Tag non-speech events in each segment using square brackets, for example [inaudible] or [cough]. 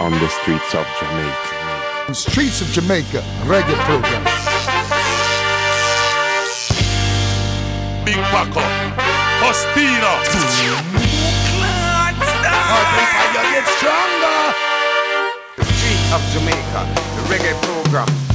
on the streets of Jamaica. Streets of Jamaica, reggae program. Big Paco, Ospina. Fire get stronger! The streets of Jamaica, the reggae program.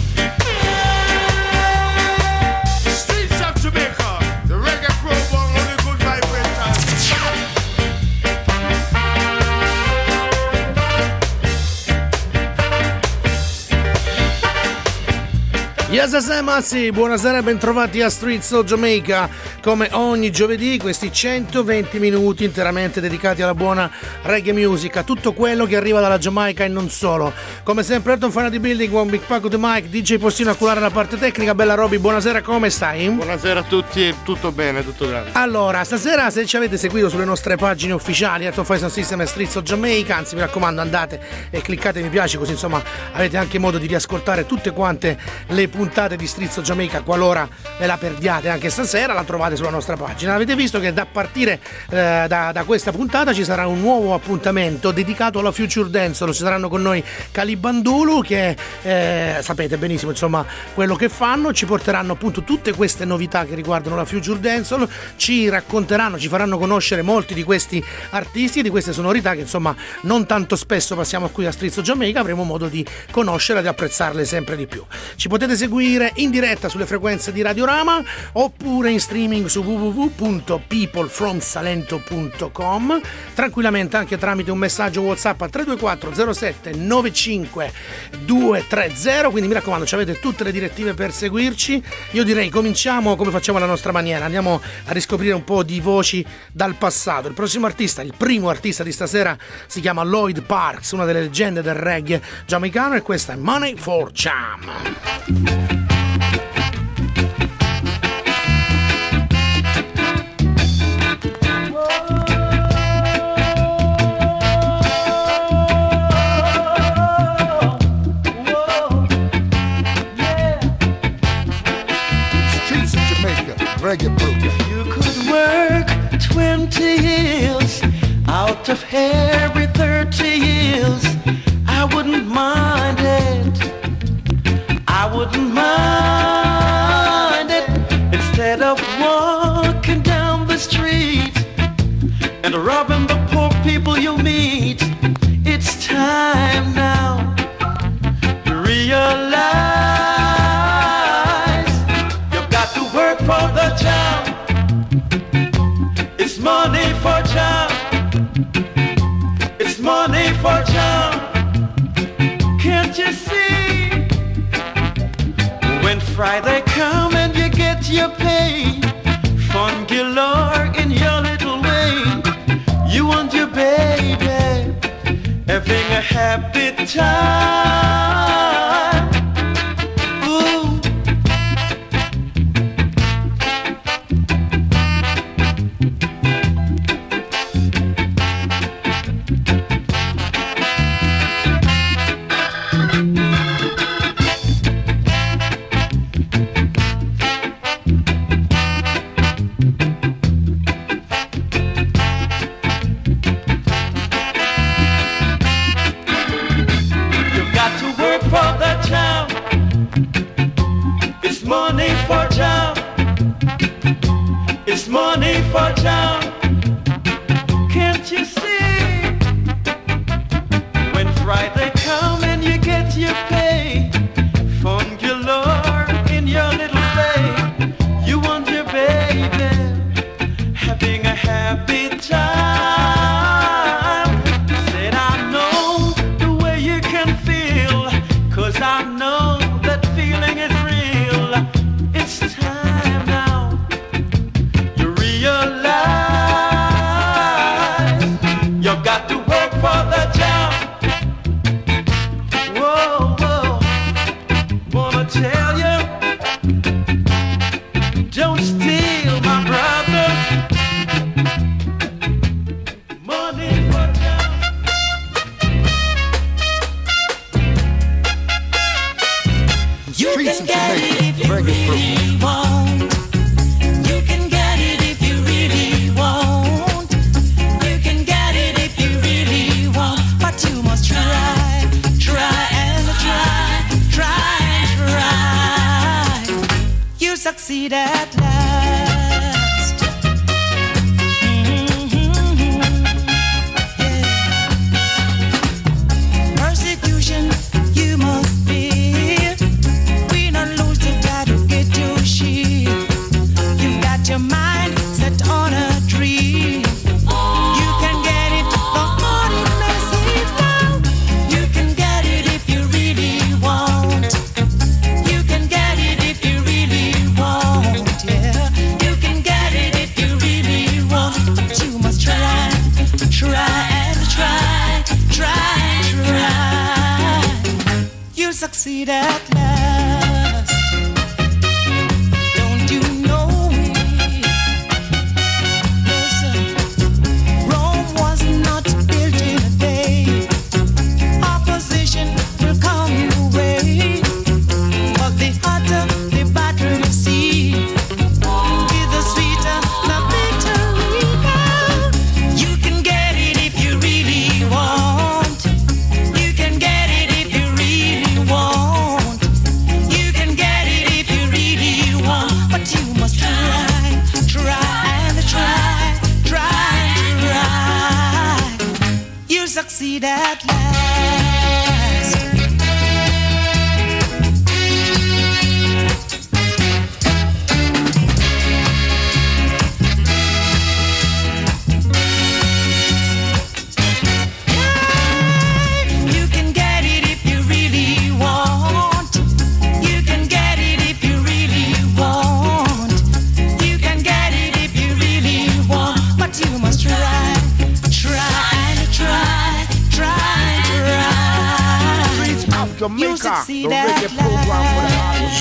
Yes, yes, Mazzi, buonasera e bentrovati a Streets of Jamaica. Come ogni giovedì, questi 120 minuti interamente dedicati alla buona reggae music, a tutto quello che arriva dalla Giamaica e non solo. Come sempre, Elton Fana di Building, One Big Paco di Mike, DJ Postino a curare la parte tecnica. Bella Roby, buonasera, come stai? Buonasera a tutti, tutto bene, tutto grande. Allora, stasera se ci avete seguito sulle nostre pagine ufficiali, Elton Fire System e Streets of Jamaica, anzi mi raccomando andate e cliccate mi piace così insomma avete anche modo di riascoltare tutte quante le puntate di Streets of Jamaica qualora ve la perdiate anche stasera, la trovate sulla nostra pagina. Avete visto che da partire eh, da, da questa puntata ci sarà un nuovo appuntamento dedicato alla Future Dance, ci saranno con noi Calibandulu che eh, sapete benissimo insomma quello che fanno, ci porteranno appunto tutte queste novità che riguardano la Future Dancehall, ci racconteranno, ci faranno conoscere molti di questi artisti e di queste sonorità che insomma non tanto spesso passiamo qui a Strizzo Jamaica, avremo modo di conoscere e di apprezzarle sempre di più. Ci potete seguire in diretta sulle frequenze di Radiorama oppure in streaming su www.peoplefromsalento.com tranquillamente anche tramite un messaggio WhatsApp al 324 07 95 230 quindi mi raccomando ci avete tutte le direttive per seguirci. Io direi cominciamo come facciamo alla nostra maniera. Andiamo a riscoprire un po' di voci dal passato. Il prossimo artista il primo artista di stasera si chiama Lloyd Parks una delle leggende del reggae giamaicano e questa è Money for Cham Streets of Jamaica, reggae program. You could work 20 years out of every 30 years. I wouldn't mind and robbing the poor people you meet, it's time now to realize you've got to work for the job. It's money for job. It's money for job. Can't you see? When Friday happy time.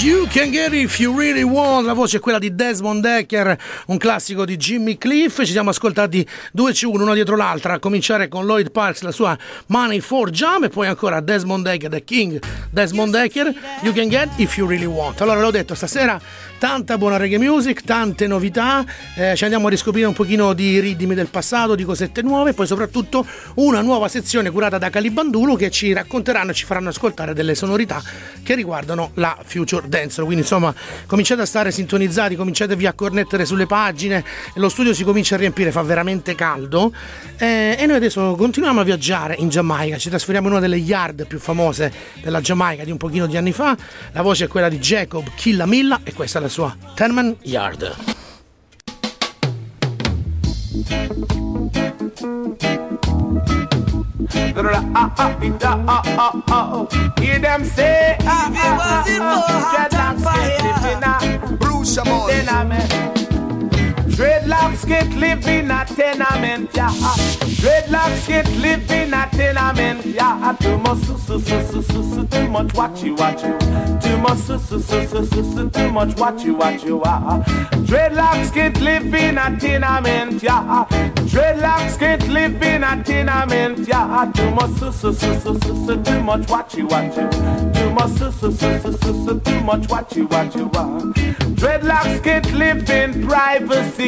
You can get it if you really want. La voce è quella di Desmond Decker, un classico di Jimmy Cliff. Ci siamo ascoltati due C1, una dietro l'altra, a cominciare con Lloyd Parks, la sua Money for Jam, e poi ancora Desmond Decker, The King. Desmond Decker, You can get if you really want. Allora, l'ho detto, stasera tanta buona reggae music, tante novità. eh, ci andiamo a riscoprire un pochino di ritmi del passato, di cosette nuove, e poi soprattutto una nuova sezione curata da Calibandulo che ci racconteranno e ci faranno ascoltare delle sonorità che riguardano la Future Dance. Quindi insomma cominciate a stare sintonizzati, cominciatevi a connettere sulle pagine, lo studio si comincia a riempire, fa veramente caldo eh, e noi adesso continuiamo a viaggiare in Giamaica, ci trasferiamo in una delle yard più famose della Giamaica di un pochino di anni fa, la voce è quella di Jacob Killamilla e questa è la sua Tenman Yard. Hear them say, ah, ah, ah, ah, dreadlocks get living a Bruce Amon. tenement. Dreadlocks get live in a tenement, yeah. Dreadlocks get live in a tenement, yeah. Too much, su, su, su, su, su, su, too much watchy, watchy. Too much, su, su, su, su, su, su, too much watchy, watchy, ah. Dreadlocks get live in a tenement, yeah. Dreadlocks get live in a tenement, yeah. Too much, su, su, su, su, su, su, too much watchy, watchy. Too much, su, su, su, su, su, su, too much watchy, watchy, ah. Dreadlocks get live in privacy.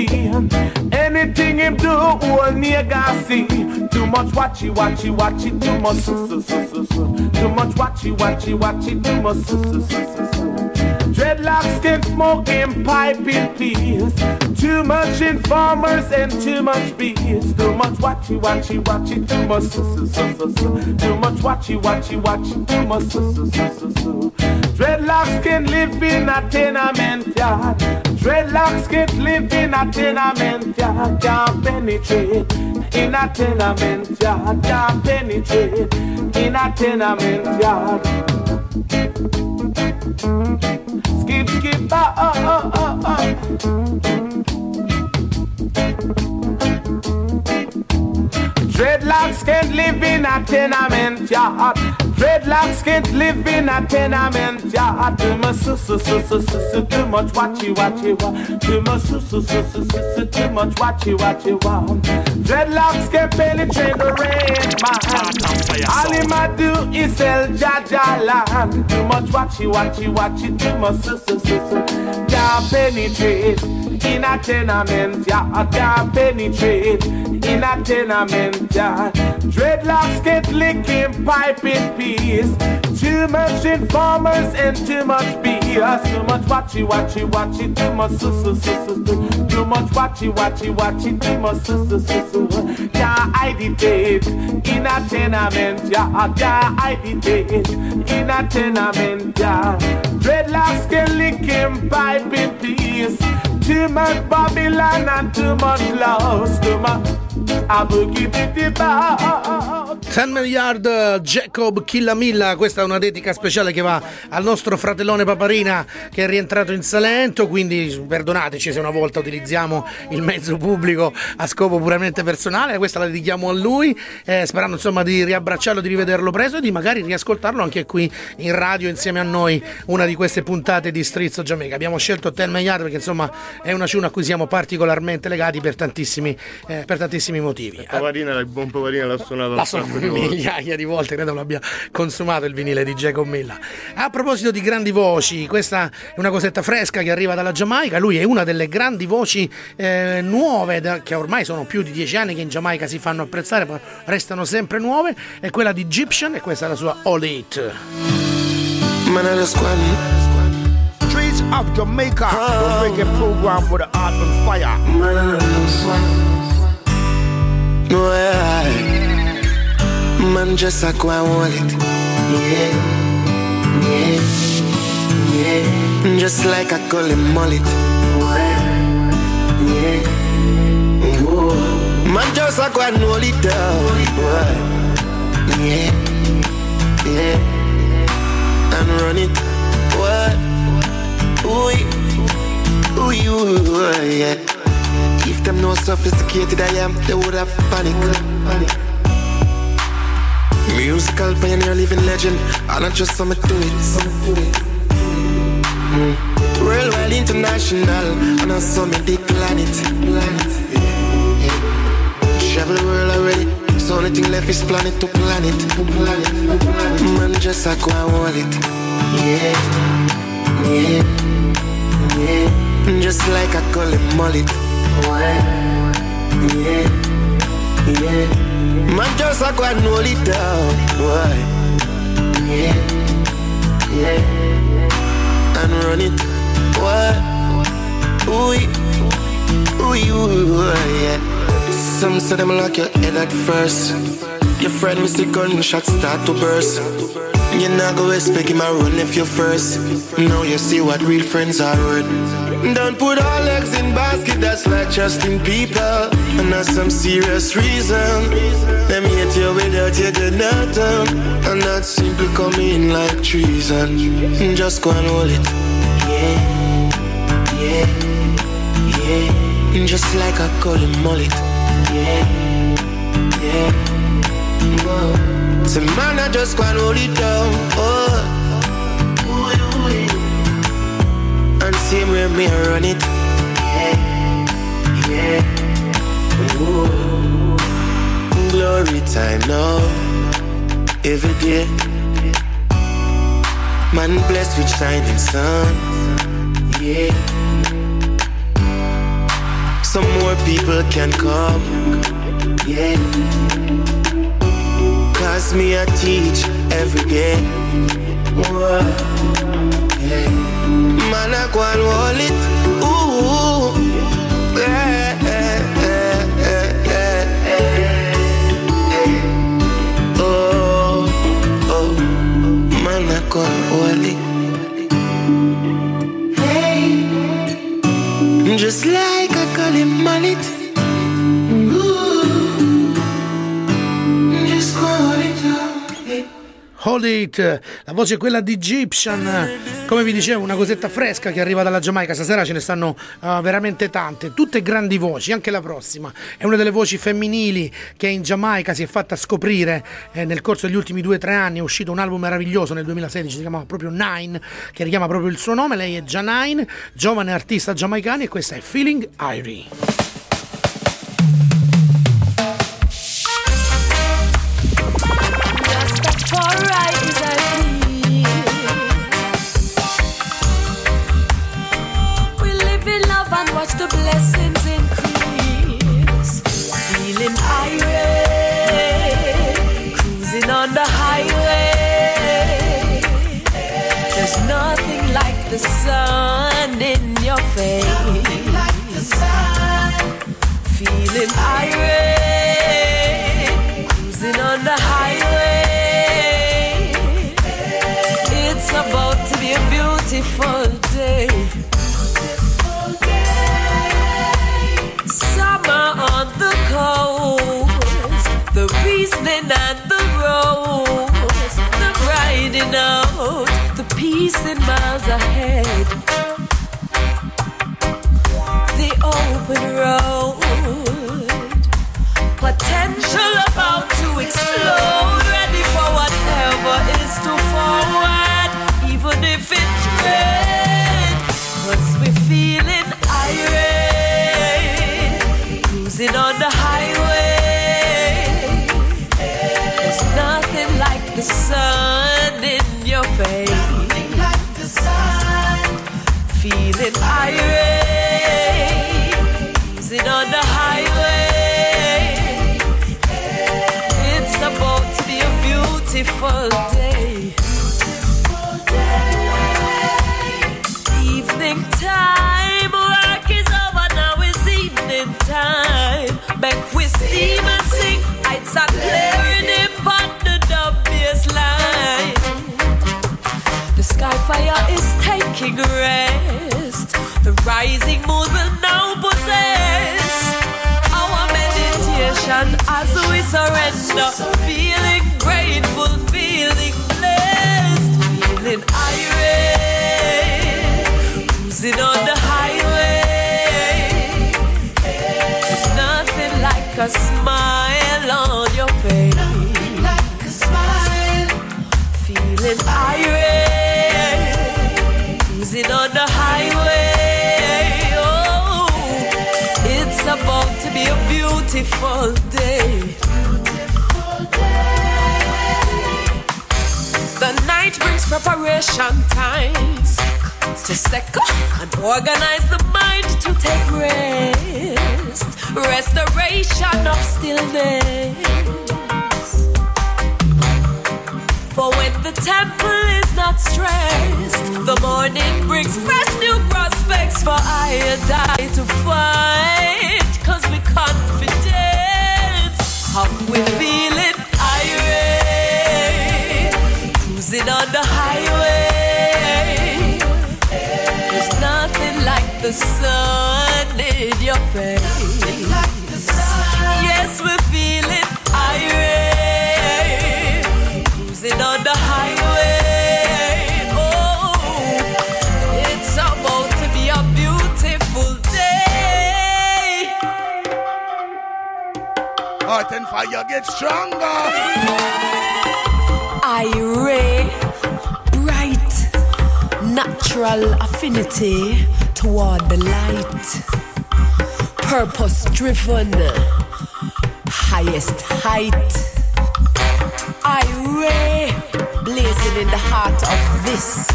Anything him do, all nigga see. Too much watchy, watchy, watchy, too much. Too much watchy, watchy, watchy, too much Dreadlocks get smoking pipe in peace. Too much informers and too much bees. Too much watchy, watchy, watchy, too much su, su, su, su, su. Too much watchy, watchy, watchy, too much su, su, su, su, su. Dreadlocks can live in a tenement yard. Dreadlocks can live in a tenement yard. Can't penetrate in a tenement yard. Can't penetrate in a tenement yard. Skip, skip, ah, ah, ah, ah. Dreadlocks can't live in a tenement yard. Dreadlocks can't live in a tenement yard. Too much su su su su su su too much watchy watchy wa. Too much su su su su su su too much watchy watchy wa. Dreadlocks can penetrate the rain man. All him a do is sell Jaja land. Too much watchy watchy watchy. Too much su su su su. Can't penetrate in a tenement yard. Can't penetrate in a tenement yard. Dreadlocks get licking pipe in peace. Too much informers and too much BS. Too much watchy watchy watchy. Too much su su su su. Too much watchy watchy watchy. Too much su su su su. Can't hide it in a tenement yard. Can't hide it in a tenement yard. Dreadlocks get licking pipe in peace. Too much Babylon and too much loss. Too much. I boogie bitty bow. 10 miliard Jacob Killamilla, questa è una dedica speciale che va al nostro fratellone Paparina che è rientrato in Salento, quindi perdonateci se una volta utilizziamo il mezzo pubblico a scopo puramente personale, questa la dedichiamo a lui, eh, sperando insomma di riabbracciarlo, di rivederlo preso e di magari riascoltarlo anche qui in radio insieme a noi una di queste puntate di Strizzo Jamaica. Abbiamo scelto 10 miliard perché insomma è una cuna a cui siamo particolarmente legati per tantissimi, eh, per tantissimi motivi. Pavarina, il buon Pavarina l'ha suonato di volte. migliaia di volte, credo l'abbia consumato il vinile di Jacob Milla. A proposito di grandi voci, questa è una cosetta fresca che arriva dalla Giamaica. Lui è una delle grandi voci eh, nuove, da- che ormai sono più di dieci anni che in Giamaica si fanno apprezzare, ma restano sempre nuove. È quella di Egyptian e questa è la sua All It. Man of the squad. Streets of Jamaica, the reggae program with the art on fire. Man of the squad. No, I. Man just a go and hold it. Yeah. Yeah. Yeah. Just like a gully mullet. Yeah. Whoa. Man just a go and hold it down. Yeah. Yeah. And run it. What? Ooh, ooh, ooh, yeah. If them know sophisticated I am, they would have panic. panic. Musical pioneer, living legend, and not just some do it. Worldwide, international, and I saw me the planet. planet. Travel the world already, so only thing left is planet to planet. To planet, to planet. Man, just a go and hold it. Yeah, yeah, yeah. Just like a gully mullet. Yeah, yeah. Man, just go and hold it down. Why? Yeah, yeah. And run it. What? Ooh, ooh, ooh, yeah. Some say them lock your head at first. Your friend with the gunshot start to burst. You not go expect him a run if you're first. Now you see what real friends are worth. Don't put all eggs in basket, that's like trusting people. And that's some serious reason. Them hate you without you do nothing. And that simply come in like treason. Just go and hold it. Yeah, yeah, yeah. Just like a golden mullet. Yeah, yeah. Whoa. So man, I just and hold it down. Oh. And see where me run it. Yeah, yeah. Ooh. Glory time now. Every day. Man blessed with shining sun. Yeah. Some more people can come. Yeah. Cause me I teach every day. Man I go and hold it. Ooh. Oh, oh. Man I hold it. Just like Hold It, la voce è quella di Egyptian, come vi dicevo una cosetta fresca che arriva dalla Giamaica, stasera ce ne stanno uh, veramente tante, tutte grandi voci, anche la prossima. È una delle voci femminili che in Giamaica si è fatta scoprire eh, nel corso degli ultimi due o tre anni, è uscito un album meraviglioso nel 2016, si chiama proprio Nine, che richiama proprio il suo nome, lei è Janine, giovane artista giamaicana e questa è Feeling Irie. Feeling irie, explode, ready for whatever is to forward, even if it red. Cause we're feeling irie, cruising on the highway. There's nothing like the sun in your face. Nothing like the sun, Feeling irie. Beautiful day. Evening time, work is over now. It's evening time. Back with steam and sing. Lights are clearing in on the dub line. The sky fire is taking rest. The rising moon will now possess our meditation as we surrender. Feeling irie, cruising on the highway. There's nothing like a smile on your face. Nothing Like a smile. Feeling irie, cruising on the highway. Oh, it's about to be a beautiful preparation times to second and organize the mind to take rest. Restoration of stillness. For when the temple is not stressed, the morning brings fresh new prospects for I and I to fight. Cause we confident, how we feeling irie, cruising on the highway. There's nothing like the sun in your face. Yes, we're feeling irie, cruising on the highway. Oh, it's about to be a beautiful day. Heart and fire get stronger. Irie, bright, natural affinity toward the light, purpose driven, highest height. Irie, blazing in the heart of this.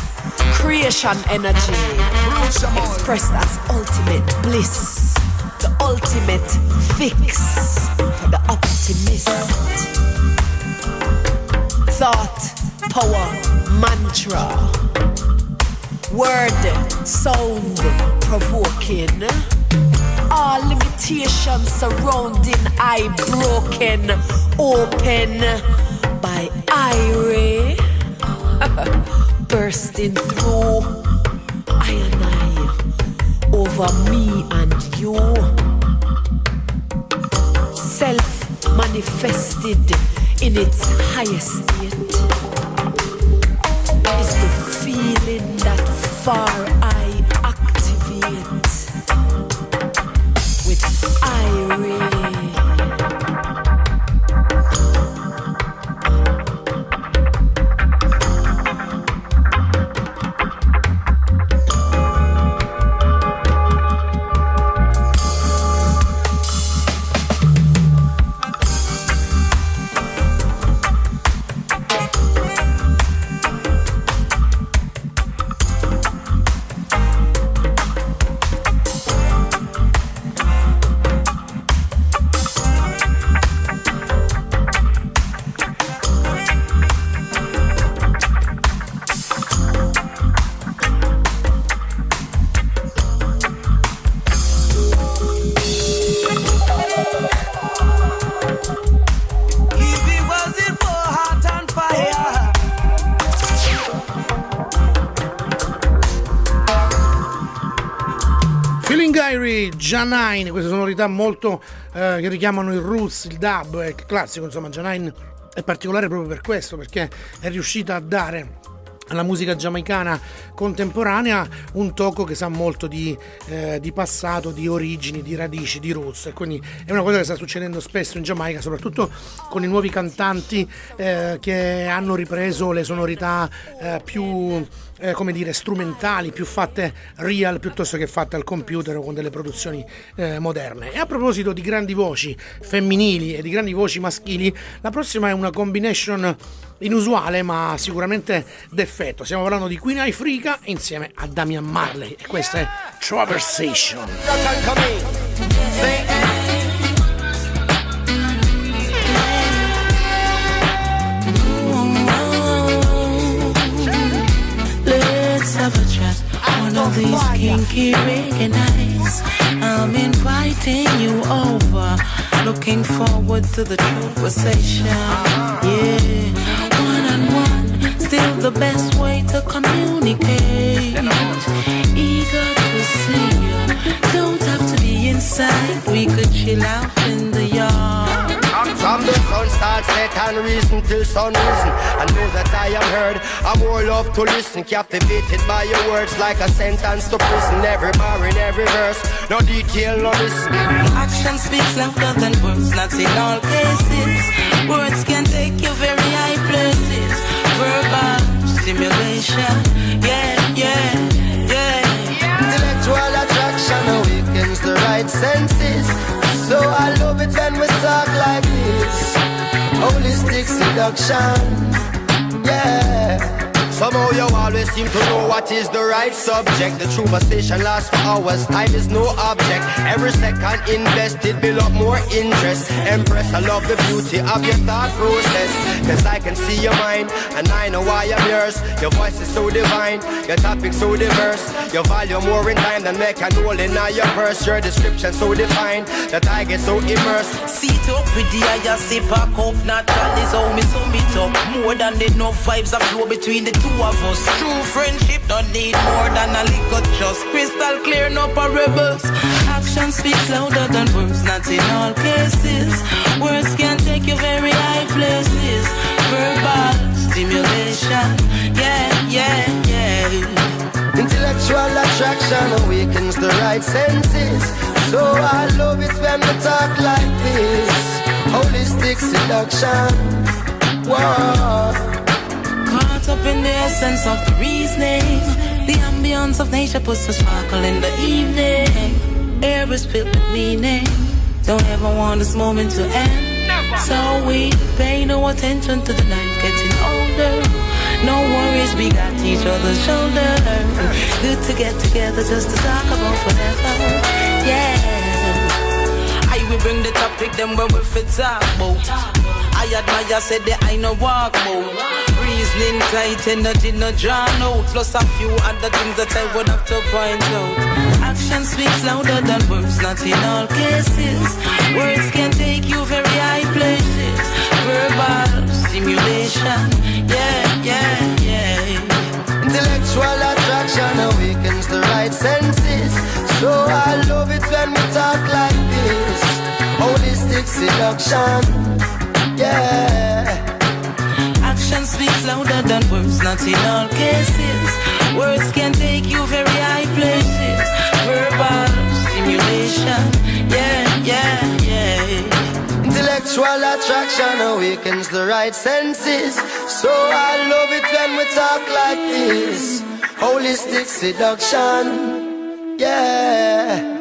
Creation energy, expressed as ultimate bliss, the ultimate fix for the optimist thought, power, mantra, word, sound, provoking. All limitations surrounding I broken, open by ire, [laughs] bursting through I and I over me and you. Self manifested in its highest state. Is the feeling that far sonorità molto eh, che richiamano il roots, il dub, è classico, insomma, Janine è particolare proprio per questo, perché è riuscita a dare alla musica giamaicana contemporanea un tocco che sa molto di, eh, di passato, di origini, di radici, di roots e quindi è una cosa che sta succedendo spesso in Giamaica, soprattutto con i nuovi cantanti eh, che hanno ripreso le sonorità eh, più eh, come dire, strumentali, più fatte real piuttosto che fatte al computer o con delle produzioni eh, moderne. E a proposito di grandi voci femminili e di grandi voci maschili, la prossima è una combination inusuale ma sicuramente d'effetto. Stiamo parlando di Queen Africa insieme a Damian Marley e questa è Traversation. One of these kinky reggae nights. I'm inviting you over. Looking forward to the conversation. Yeah. Still the best way to communicate. Eager to see you. Don't have to be inside. We could chill out in the yard. From the sun start set and reason till sun risen I know that I am heard, I'm more love to listen Captivated by your words like a sentence to prison Every bar in every verse, no detail, no listen Action speaks louder than words, not in all cases. Words can take you very high places. Verbal stimulation, yeah, yeah, yeah. Intellectual attraction awakens the right senses. So I love it when we talk like this. Holistic seduction, yeah Somehow you always seem to know what is the right subject. The true conversation lasts for hours, time is no object. Every second invested build up more interest. Empress, I love the beauty of your thought process. Cause I can see your mind, and I know why I'm yours. Your voice is so divine, your topic so diverse. Your value more in time than make an hole in your purse. Your description so defined that I get so immersed. Seat up with the higher sip a cup Natural is how me sum it up More than enough vibes that flow between the two of us True friendship don't need more than a little trust Crystal clear, no parables Action speaks louder than words Not in all cases Words can take you very high places Verbal stimulation Yeah, yeah, yeah Intellectual attraction awakens the right senses. So I love it when we talk like this. Holistic seduction. Whoa. Caught up in the essence of the reasoning. The ambience of nature puts a sparkle in the evening. Air is filled with meaning. Don't ever want this moment to end. So we pay no attention to the night getting older. No worries, we got each other's shoulder. Good to get together just to talk about whatever. Yeah. I will bring the topic, then when we fit talk about. I admire, said that I no walk out. Reasoning tight, energy no drawn out. Plus a few other things that I would have to point out. Action speaks louder than words, not in all cases. Words can take you very high places. Verbal stimulation, yeah, yeah, yeah. Intellectual attraction awakens the right senses. So I love it when we talk like this. Holistic seduction. Yeah. Action speaks louder than words, not in all cases. Words can take you very high places. Verbal stimulation, yeah, yeah, yeah. Intellectual attraction awakens the right senses. So I love it when we talk like this. Holistic seduction. Yeah.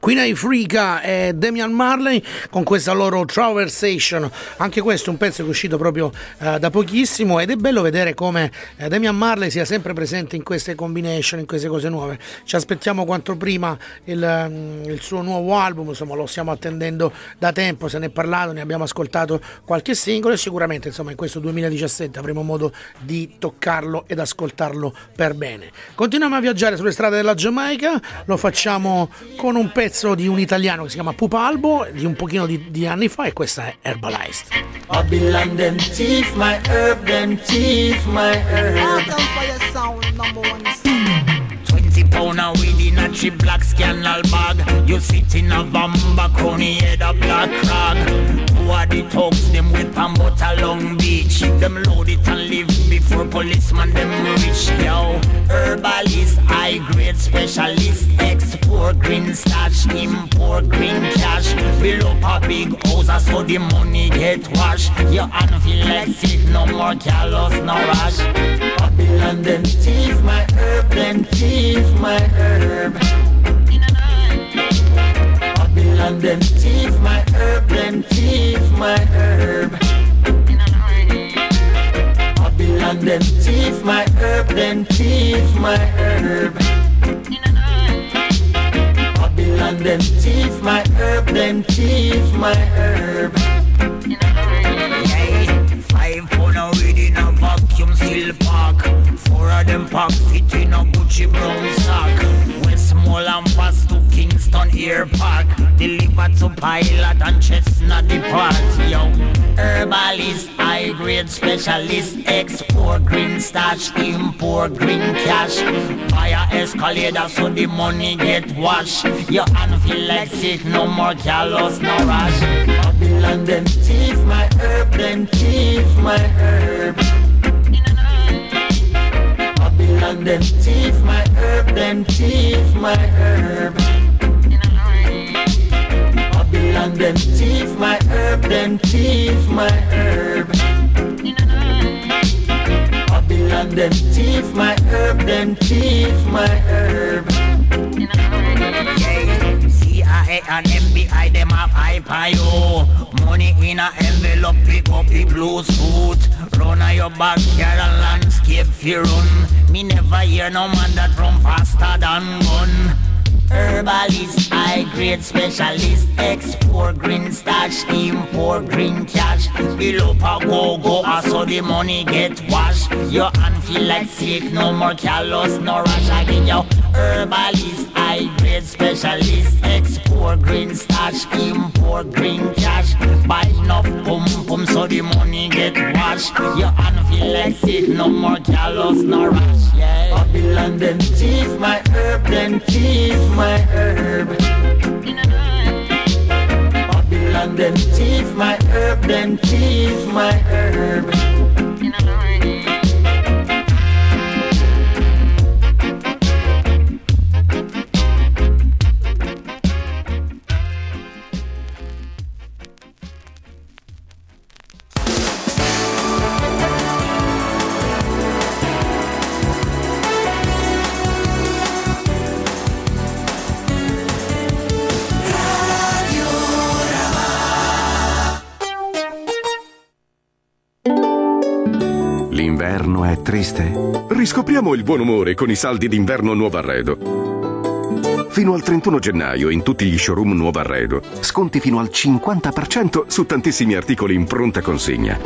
Queen Africa e Damian Marley con questa loro Traversation. Anche questo è un pezzo che è uscito proprio eh, da pochissimo ed è bello vedere come eh, Damian Marley sia sempre presente in queste combination, in queste cose nuove. Ci aspettiamo quanto prima il, mm, il suo nuovo album, insomma lo stiamo attendendo da tempo, se ne è parlato, ne abbiamo ascoltato qualche singolo e sicuramente insomma in questo 2017 avremo modo di toccarlo ed ascoltarlo per bene. Continuiamo a viaggiare sulle strade della Giamaica, lo facciamo con un pezzo di un italiano che si chiama Pupalbo di un pochino di, di anni fa e questa è Herbalized. Babylon them thief my herb, them thief my herb. Pound a weed in a cheap black scandal bag. You sit in a vamba crony head a black crag. Who are the thugs? Them with pan butter Long Beach. Them load it and leave before policeman them reach. Yo, herbalist, high grade specialist, export green stash, import green cash. Build up a big house so the money get washed. Your hand feel like sick, no more callous, no rush. Babylon them thief my herb, them thief my herb. Babylon them thief my herb, them thief my herb. Babylon them thief my herb, them thief my herb. Babylon them thief my herb, them thief my herb. Yeah, five pound a weed in a vacuum seal pack. Four of them pack fit in a Gucci brown sack. Westmall and fast to Kingston Air Park. Deliver to pilot and chestnut depart. Yo, herbalist, high grade specialist, export green starch, import green cash. A escalator so the money get washed. Your hand feel like sick, no more callous, no rush. Babylon them thief my herb, them thief my herb. Babylon them thief my herb, them thief my herb. Babylon them thief my herb, them thief my herb. Babylon them thief my herb, them thief my herb. CIA and FBI them have high pio. Money in a envelope, pick up the blue suit. Run on your backyard and landscape fi run. Me never hear no man that run faster than gun. Herbalist, high grade specialist, export green stash, import green cash. Up a go go, I saw the money get washed. Your hand feel like sick, no more callous, no rush again. Yo, herbalist, high grade specialist, export green stash, import green cash. Buy enough pum pum so the money get washed. Your hand feel like sick, no more callous, no rush. Yeah, Babylon them thief my herb, them thief my herb. Babylon them thief my herb, them thief my herb. L'inverno è triste? Riscopriamo il buon umore con i saldi d'inverno Nuovo Arredo. Fino al 31 gennaio in tutti gli showroom Nuovo Arredo. Sconti fino al 50% su tantissimi articoli in pronta consegna.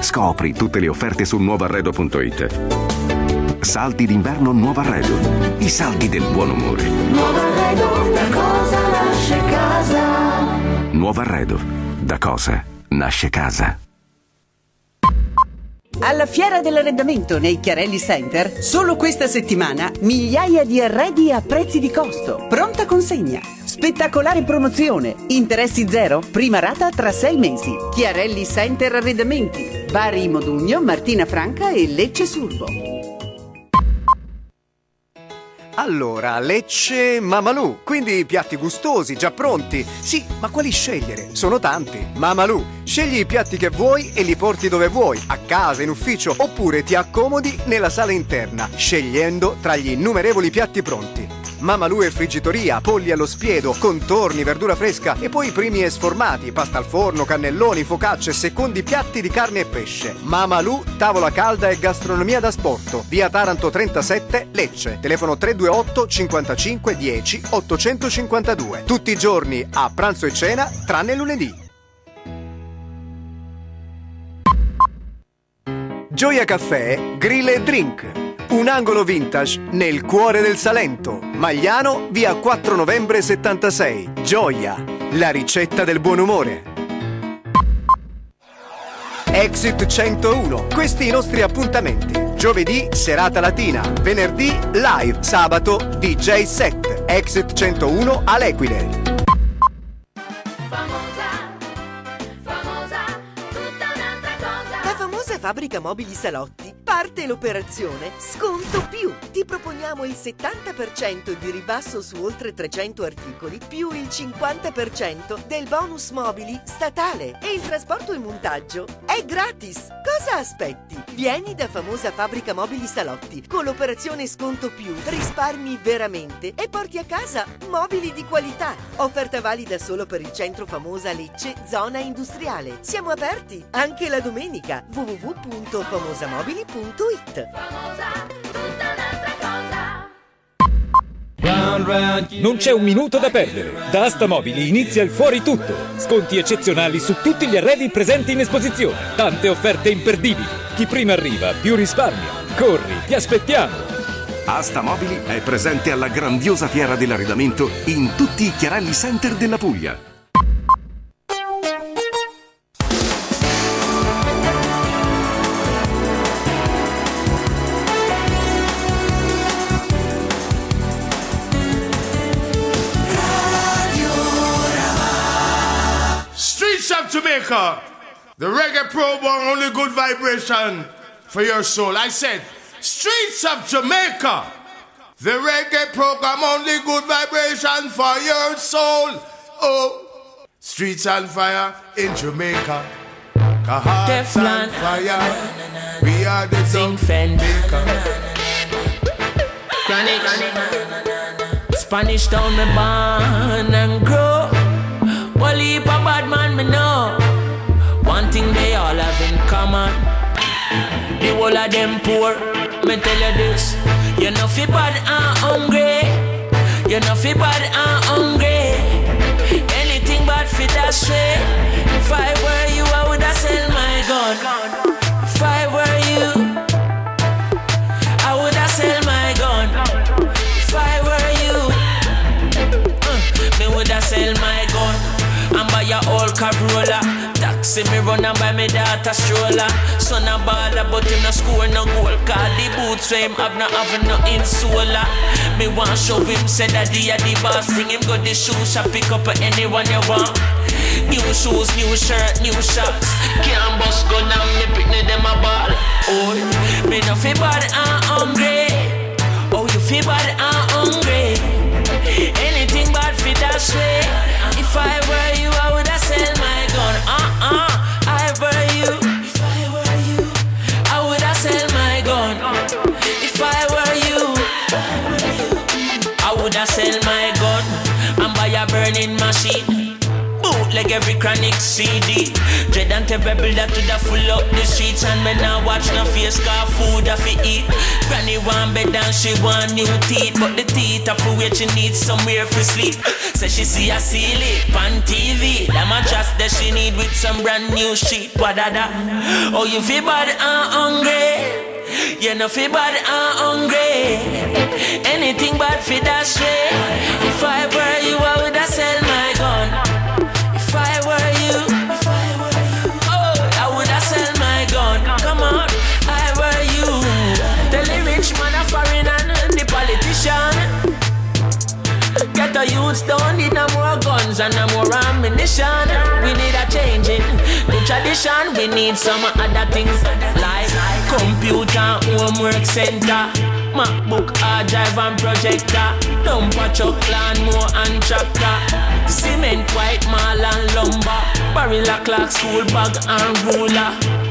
Scopri tutte le offerte su nuovoarredo.it. Saldi d'inverno Nuovo Arredo. I saldi del buon umore. Nuovo arredo, da cosa nasce casa? Nuovo Arredo. Da cosa nasce casa? Alla Fiera dell'Arredamento nei Chiarelli Center, solo questa settimana, migliaia di arredi a prezzi di costo. Pronta consegna. Spettacolare promozione. Interessi zero. Prima rata tra sei mesi. Chiarelli Center Arredamenti. Bari Modugno, Martina Franca e Lecce Surbo. Allora, Lecce Mamalù, quindi piatti gustosi, già pronti. Sì, ma quali scegliere? Sono tanti. Mamalù, scegli i piatti che vuoi e li porti dove vuoi, a casa, in ufficio, oppure ti accomodi nella sala interna, scegliendo tra gli innumerevoli piatti pronti. Mamalù e friggitoria, polli allo spiedo, contorni, verdura fresca e poi primi e sformati, pasta al forno, cannelloni, focacce, secondi piatti di carne e pesce. Mamalù, tavola calda e gastronomia da sporto. Via Taranto 37, Lecce. Telefono 328 55 10 852. Tutti i giorni a pranzo e cena, tranne lunedì. Gioia Caffè, Grill e Drink. Un angolo vintage nel cuore del Salento. Magliano, via 4 novembre 76. Gioia, la ricetta del buon umore. Exit 101. Questi i nostri appuntamenti. Giovedì serata latina, venerdì live, sabato DJ set. Exit 101 all'Equile. La famosa fabbrica mobili salotti Parte l'operazione Sconto Più. Ti proponiamo il 70% di ribasso su oltre 300 articoli più il 50% del bonus mobili statale e il trasporto e montaggio è gratis. Cosa aspetti? Vieni da famosa fabbrica mobili Salotti. Con l'operazione Sconto Più risparmi veramente e porti a casa mobili di qualità. Offerta valida solo per il centro famosa Lecce, zona industriale. Siamo aperti anche la domenica. www.famosamobili.it Non c'è un minuto da perdere. Da Asta Mobili inizia il fuori tutto. Sconti eccezionali su tutti gli arredi presenti in esposizione. Tante offerte imperdibili. Chi prima arriva, più risparmia. Corri, ti aspettiamo. Asta Mobili è presente alla grandiosa fiera dell'arredamento in tutti i Chiarelli Center della Puglia. Jamaica. The reggae program, only good vibration for your soul. I said, Streets of Jamaica. The reggae program, only good vibration for your soul. Oh, streets on fire in Jamaica. Hearts on fire. We are the Zinc Chronic. Spanish town me born and grow. Well, heap a bad man me know. Thing they all have in common. The whole of them poor. Me tell you this. You know fi bad and hungry. You know fi bad and hungry. Anything bad fit that way. If I were you, I woulda sell my gun. If I were you, I woulda sell my gun. If I were you, uh, me woulda sell my gun and buy a old Corolla. Taxi me run and buy me daughter stroller. Son a baller, but him no score no goal. Call the boots for him have no have no insola. Me want show him say he a the boss. Bring him go the shoe shop, pick up anyone you want. New shoes, new shirt, new socks. Can't bust gun and me picnic them a ball. Oh, me no fi bad and hungry. Oh, you feel bad and hungry. Anything bad fi that way. If I were you, I woulda sell my gun. Uh uh, I. If I were you, I woulda sell my gun. If I were you, I woulda sell my gun and buy a burning machine. Bootleg every chronic CD. Dread and terrible that to the full up the streets and me now watch no face car food I fi eat. Granny want bed and she want new teeth, but the teeth are for wait she needs somewhere for sleep. Say she see a ceiling on TV. That mattress that she need with some brand new sheet. Wadada. Oh you feel bad and hungry. You know feel bad and hungry. Anything bad for that way. If I were you, I woulda sell my youths don't need no more guns and no more ammunition. We need a changing the tradition. We need some other things like computer, homework center, MacBook, hard drive and projector, dumper truck, lawnmower and tractor, cement, white mall and lumber, barrel a clock, school bag and ruler,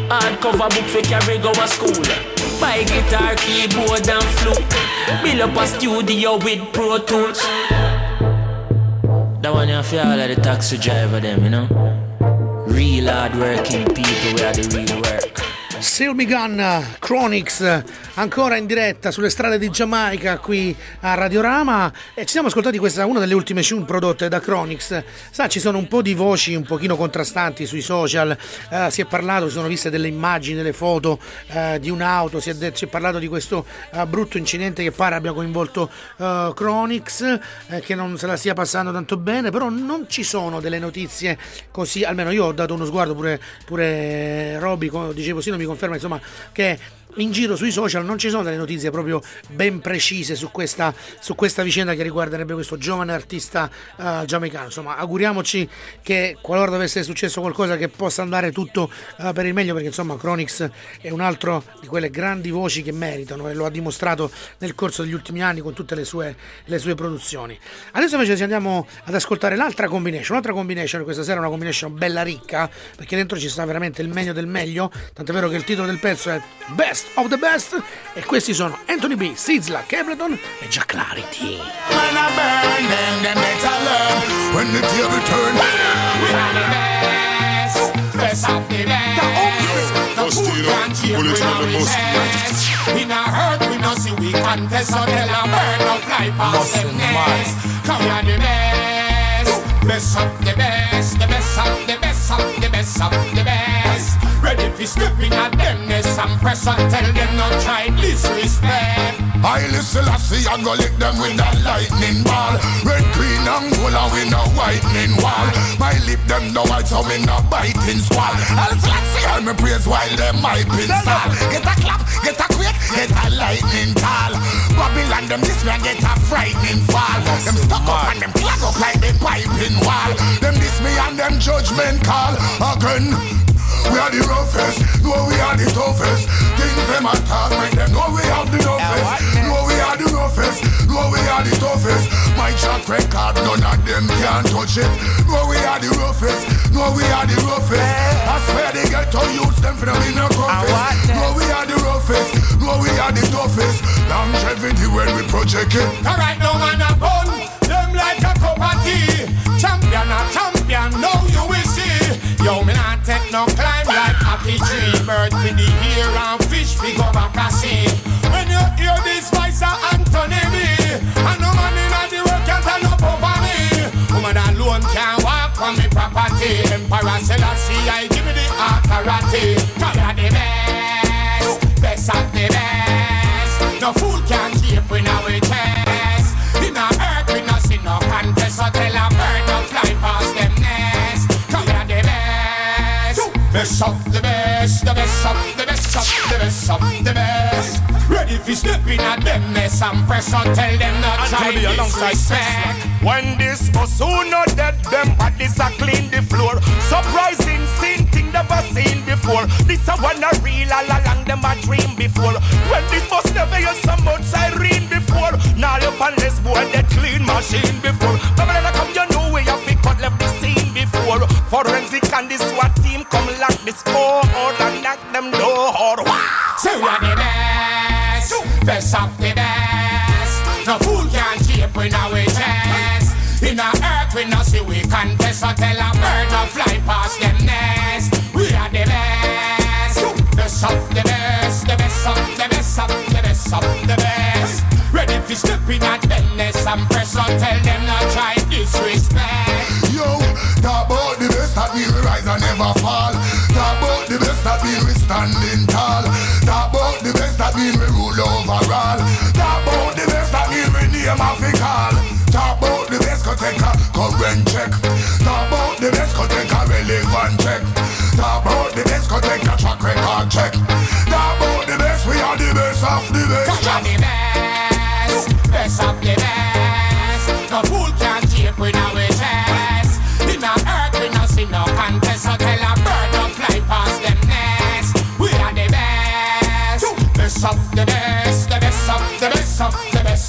hardcover book for carry go to school. Buy guitar, keyboard and flute. Build up a studio with Pro Tools. That one you feel of the taxi driver them, you know. Real hard working people where the real Gun, Chronix, ancora in diretta sulle strade di Giamaica qui a Radiorama e ci siamo ascoltati questa una delle ultime tune prodotte da Chronix. Sa, ci sono un po' di voci un pochino contrastanti sui social, eh, si è parlato, si sono viste delle immagini, delle foto eh, di un'auto, si è, si è parlato di questo eh, brutto incidente che pare abbia coinvolto eh, Chronix, eh, che non se la stia passando tanto bene, però non ci sono delle notizie così, almeno io ho dato uno sguardo pure, pure Robby, dicevo sì, non mi conferma insomma che in giro sui social non ci sono delle notizie proprio ben precise su questa, su questa vicenda che riguarderebbe questo giovane artista eh, giamaicano. Insomma, auguriamoci che qualora dovesse successo qualcosa che possa andare tutto eh, per il meglio, perché insomma Chronix è un altro di quelle grandi voci che meritano e lo ha dimostrato nel corso degli ultimi anni con tutte le sue, le sue produzioni. Adesso invece ci andiamo ad ascoltare l'altra combination, un'altra combination questa sera una combination bella ricca, perché dentro ci sta veramente il meglio del meglio, tant'è vero che il titolo del pezzo è Best of the Best e questi sono Anthony B, Sizzla, Capleton e Jack Clarity. The best, best of the best. The food can't cheer we know we best. In a hurt, we know see we contest, so tell a bird no fly past them nest. Come we are the best, best of the best, the best of the best of the best of the best. Ready for stepping at them nest and press and tell them not try disrespect. I listen, I see, I go lick them with that lightning ball. Red, green, and gold, and we no whitening wall. My lip them no white, so me no biting squall. I'll see, I me praise while them my pin. Get a clap, get a quick, get a lightning tall. Babylon them this man get a frightening fall. Them stuck up and them clog up like the piping wall. Them this me and them judgment call again. We are the roughest, no we are the toughest. Things them attack, make them know we have the toughest. No we are the roughest, no we are the toughest. My track record, none of them can touch it. No we are the roughest, no we are the roughest. I swear they get to use them for them in a confess. No we are the roughest, no we are the toughest. Longevity when we project it. Alright, no man a bun, them like a cup of tea. Champion a champion, now take no climb like happy tree. Bird for the ear and fish we go back a sea. When you hear this voice of Anthony B, and no man in the world can turn up over me. Woman alone can walk on me property. Emperor Selassie, I give me the authority. Cause you're the best, best of the best. No fool can keep in our chest. Best, of the best, the best of the best of the best of the best. Ready for stepping at them mess and press on tell them not try Anthony B alongside disrespect. When this bus who not dead, them bodies are clean the floor. Surprising scene, thing never seen before. This a one a real all along them a dream before. When this bus never hear some much siren before. Now you on this boy that clean machine before. When I come, you know we have before. Forensic and the SWAT team come lock the score out and knock them door. Wow. Say we are the best, best of the best. No fool can keep in our chest. In a earth we no see we contest. So tell a bird no fly past them nest. We are the best, best of the best, the best of the best of the best of the best. Ready for stepping at them nest and press. So tell them not try disrespect. Yo, talk never fall. Talk about the best that we standing tall. Talk about the best that we will rule overall. Talk about the best that we will name of it call. Talk about the best could take a current check. Talk about the best could take a relevant check. Talk about the best could take a track record check. Talk about the best, we are the best of the the best,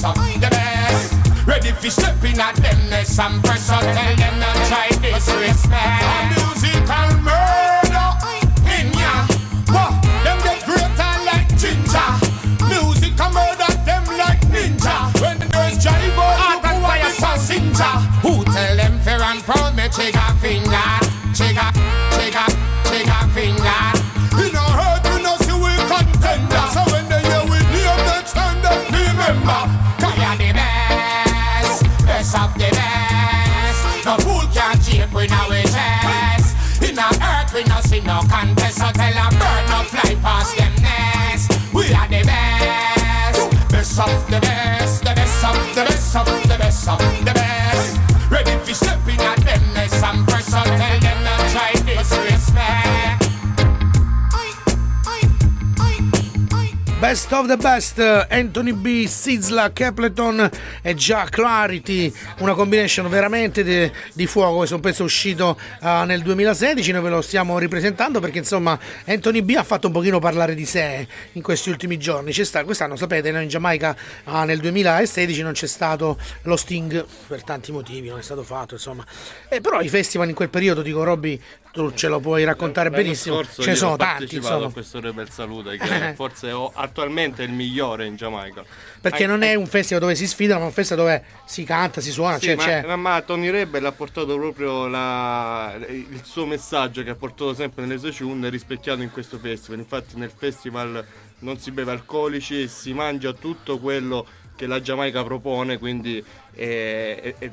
of the best. Ready for stepping at them nest and press. So tell them not try disrespect. Of the best, the best of the best of the best of Best of the best, Anthony B, Sizzla, Capleton e già Clarity, una combination veramente di, di fuoco. Questo è un pezzo uscito uh, nel 2016, noi ve lo stiamo ripresentando perché insomma Anthony B ha fatto un pochino parlare di sé in questi ultimi giorni. Sta, quest'anno sapete, noi in Giamaica uh, nel 2016 non c'è stato lo Sting per tanti motivi, non è stato fatto insomma. Eh, però i festival in quel periodo, dico Robby, tu ce lo puoi raccontare L'anno benissimo, ce ne sono tanti insomma. a questo Rebel Salute che [laughs] forse ho- attualmente è il migliore in Giamaica. Perché Ai- non è un festival dove si sfidano, ma un festival dove si canta, si suona, Sì, cioè ma, c'è. ma- ma Tony Rebel ha portato proprio la- il suo messaggio che ha portato sempre nelle sue tune rispecchiato in questo festival. Infatti nel festival non si beve alcolici, si mangia tutto quello che la Giamaica propone, quindi eh, eh, eh,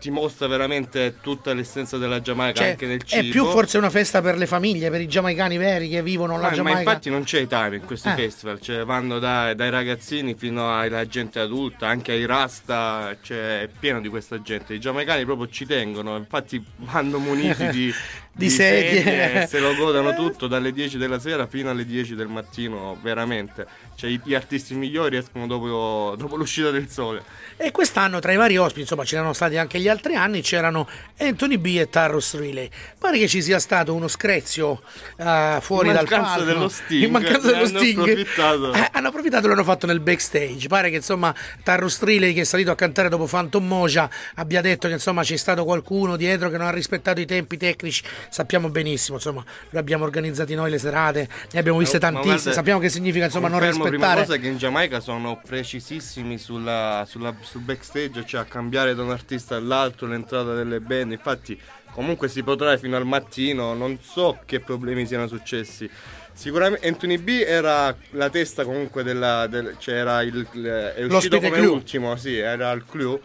ti mostra veramente tutta l'essenza della Giamaica Cioè, anche nel cibo. è più forse una festa per le famiglie, per i giamaicani veri che vivono la Ma, ma Giamaica. infatti non c'è età in questi Eh. festival, cioè vanno da- dai ragazzini fino alla gente adulta, anche ai rasta, cioè, è pieno di questa gente. I giamaicani proprio ci tengono, infatti vanno muniti di, [laughs] Di sedie. e se lo godono [laughs] tutto dalle 10 della sera fino alle 10 del mattino, veramente. Cioè, i- gli artisti migliori escono dopo, dopo l'uscita del sole. E quest'anno tra i vari ospiti, insomma, ce n'erano stati anche gli altri anni, c'erano Anthony B e Tarrus Riley. Pare che ci sia stato uno screzio eh, fuori dal palco. dello Sting, In mancanza dello hanno Sting. approfittato. Eh, hanno approfittato e l'hanno fatto nel backstage. Pare che insomma Tarrus Riley che è salito a cantare dopo Phantom Moja abbia detto che insomma c'è stato qualcuno dietro che non ha rispettato i tempi tecnici. Sappiamo benissimo, insomma, noi abbiamo organizzati noi le serate, ne abbiamo viste Ma- ma tantissime, guarda, sappiamo che significa insomma non rispettare. prima cosa che in Giamaica sono precisissimi sulla- sulla- sul backstage, cioè a cambiare da un artista all'altro l'entrata delle band. Infatti, comunque si potrà fino al mattino, non so che problemi siano successi. Sicuramente Anthony B era la testa comunque della. del- cioè era il, è uscito L'ospite come clou. ultimo, sì, era il clou.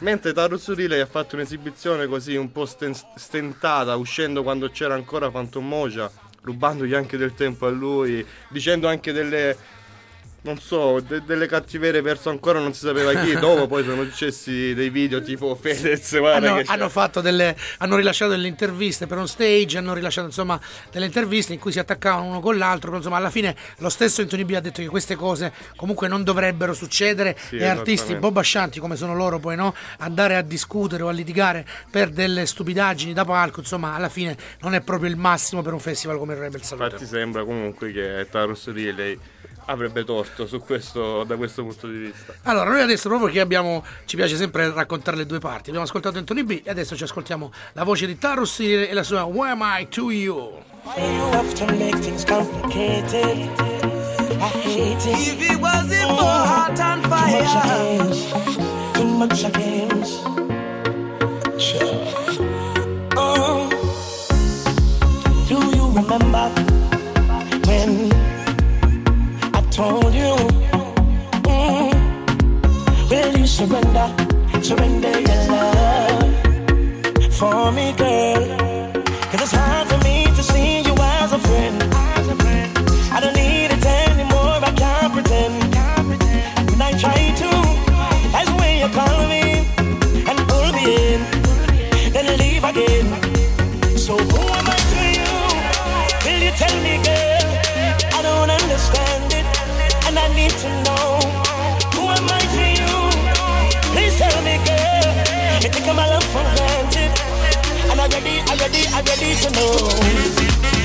Mentre Tarus Riley ha fatto un'esibizione così un po' sten- stentata, uscendo quando c'era ancora Phantom Moja, rubandogli anche del tempo a lui, dicendo anche delle, non so, de- delle cattiverie verso ancora non si sapeva chi. [laughs] Dopo poi sono successi dei video tipo Fedez, guarda hanno, hanno fatto delle hanno rilasciato delle interviste per on stage hanno rilasciato insomma delle interviste in cui si attaccavano uno con l'altro però insomma alla fine lo stesso Anthony B ha detto che queste cose comunque non dovrebbero succedere Sì, e artisti esattamente. bobascianti come sono loro poi no andare a discutere o a litigare per delle stupidaggini da palco insomma alla fine non è proprio il massimo per un festival come il Rebel Salute Infatti sembra comunque che Tarus Riley avrebbe torto su questo, da questo punto di vista. Allora, noi adesso proprio che abbiamo, ci piace sempre raccontare le due parti. Abbiamo ascoltato Anthony B e adesso ci ascoltiamo la voce di Tarus e la sua Where Am I to You? You have to make things complicated. I hate it. If it wasn't for heart on fire, too much against. Sure. Oh. Do you remember told you? Mm, will you surrender? Surrender your love for me, girl. Who am I to you? Please tell me, girl. You think I'm love for granted, and I'm ready, I'm ready, I'm ready to know.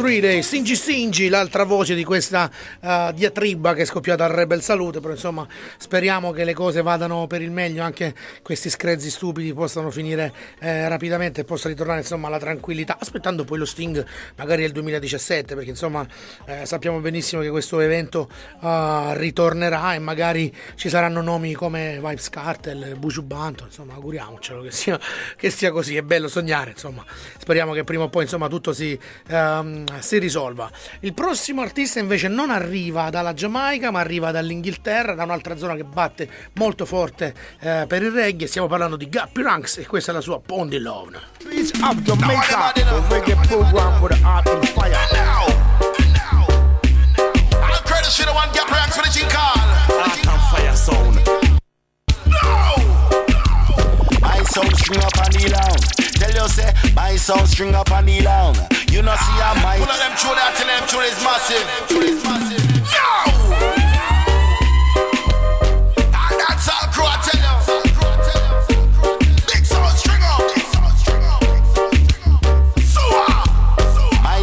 Riley, Singi Singi, l'altra voce di questa uh, diatriba che è scoppiata al Rebel Salute, però insomma speriamo che le cose vadano per il meglio, anche questi screzi stupidi possano finire eh, rapidamente possa ritornare insomma alla tranquillità, aspettando poi lo Sting magari nel 2017, perché insomma eh, sappiamo benissimo che questo evento uh, ritornerà e magari ci saranno nomi come Vibes Cartel, Buju Banton, insomma auguriamocelo che sia, che sia così, è bello sognare, insomma. Speriamo che prima o poi insomma tutto si, ehm, si risolva. Il prossimo artista invece non arriva dalla Giamaica ma arriva dall'Inghilterra, da un'altra zona che batte molto forte eh, per il reggae, stiamo parlando di Guppy Ranks e questa è la sua Bondi Love. Please up Jamaica, a reggae program for the art and fire. And now, and now, and now. To the one get reacts for the thing called. Art and fire sound. No! I sound string up and kneel down. Tell you say, my sound string up and kneel down. You know see how my... Pull of them through that tell them through is massive. Through massive. No!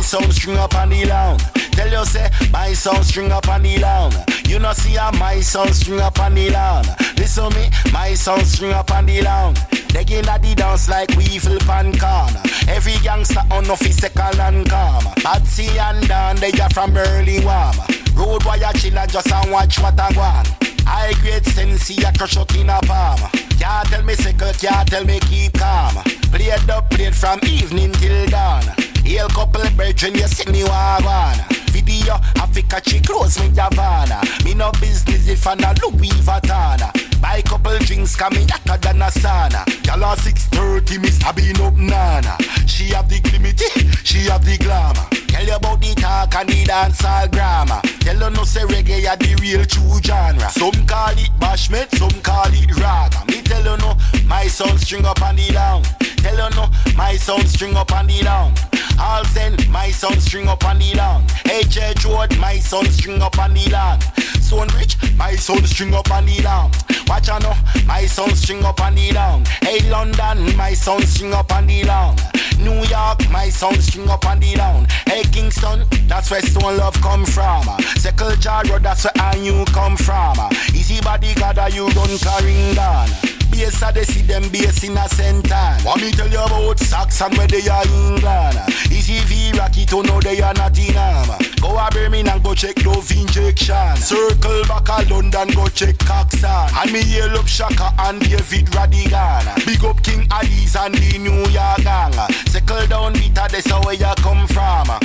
Sound string up on the lounge. Tell you say, my sound string up on the lounge. You know see how my sound string up on the lounge. Listen me, my sound string up on the. They get at the dance like weevil pan corner. Every gangster on office second and calm. Patsy and Dan, they are from early warm. Road wire chill and just and watch what I want. I grade sense, a crush out in a palm. Can't tell me second, can't tell me keep calm. Play the plate from evening till dawn. Hail couple brethren, you see me wagon. Video, Africa, she close me Havana. Me no business if I not Louis Vuitton. Buy couple drinks, coming hotter than a sauna. Y'all are 630, me stabbing up nana. She have the glimity, she have the glamour. Tell you about the talk and the dancehall grammar. Tell you no say reggae are the real true genre. Some call it bashment, some call it raga. Me tell you no, my sound string up on the down. Tell you no, my sound string up on the down. All send my sound string up on the down. HH Road, my sound string up on the down. Stonebridge, my sound string up on the down. Watch out now, my sound string up on the down. Hey London, my sound string up on the down. New York, my sound string up on the down. Hey Kingston, that's where Stone Love come from. Circle Jar Road, that's where I you come from. Easy body gather you carrying down. Base a they see them base in a center. Want me tell you about Saxon where they are England. Easy V Rocky to know they are Nottingham. Go a Birmingham go check Dove injection. Circle back a London go check Coxsone. And me hail up Shaka and David Rodigan. Big up King Addies and the New York gang. Circle down bitter that's where you come from.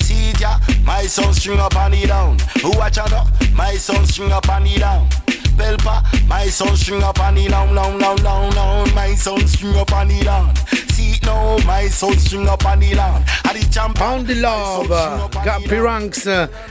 See ya, my sound string up on the down. Who watch out my sound string up on the down. Pelpa, my sound string up on the down, down, down, down, down. My sound string up on the down. See it now, my sound string up on the down. The champ. Pound the Love, Guppy Ranks,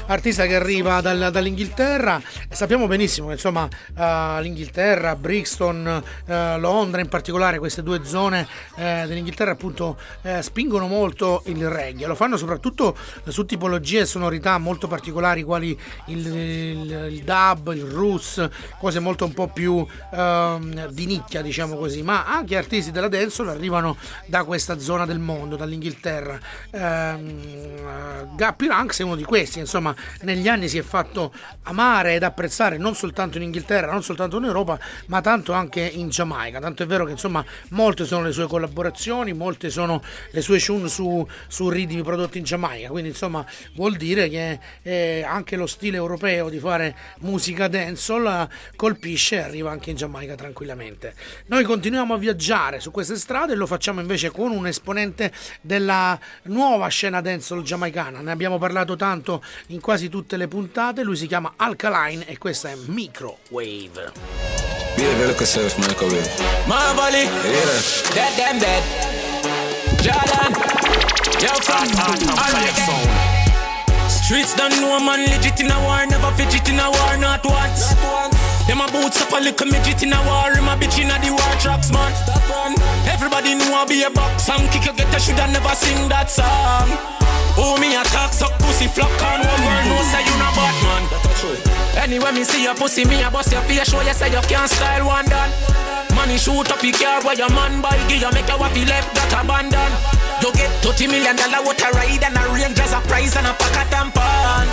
artista che arriva dal- dall'Inghilterra. Sappiamo benissimo che insomma eh, l'Inghilterra, Brixton, eh, Londra in particolare, queste due zone eh, dell'Inghilterra appunto eh, spingono molto il reggae. Lo fanno soprattutto su tipologie e sonorità molto particolari quali il, il- il dub, il roots, cose molto un po' più ehm, di nicchia diciamo così. Ma anche artisti della dancehall arrivano da questa zona del mondo, dall'Inghilterra. Ehm, Guppy Ranks è uno di questi, insomma, negli anni si è fatto amare ed apprezzare non soltanto in Inghilterra, non soltanto in Europa, ma tanto anche in Giamaica. Tanto è vero che insomma molte sono le sue collaborazioni, molte sono le sue tune su, su ritmi prodotti in Giamaica. Quindi insomma vuol dire che eh, anche lo stile europeo di fare musica dancehall eh, colpisce e arriva anche in Giamaica tranquillamente. Noi continuiamo a viaggiare su queste strade e lo facciamo invece con un esponente della nuova scena dancehall giamaicana. Ne abbiamo parlato tanto in quasi tutte le puntate. Lui si chiama Alkaline e questa è Microwave. Baby, look yourself, microwave. Marvally, Yeah. dead, them dead. Jordan, yo, from Streets don't know man legit in a war, never fidget in a war, not once. Them a boots up a little midget in a war, him a bitch in a the war tracks, man. Everybody know I be a box and kick you get a shoulda never sing that song. Oh me attack suck pussy flock on Anyway me see your pussy me a bust your face show you say you can't style one done. Money shoot up your car where your man buy give you make you happy left that abandon. You get 30 million dollar water ride and a range as a prize and a pack of tampon.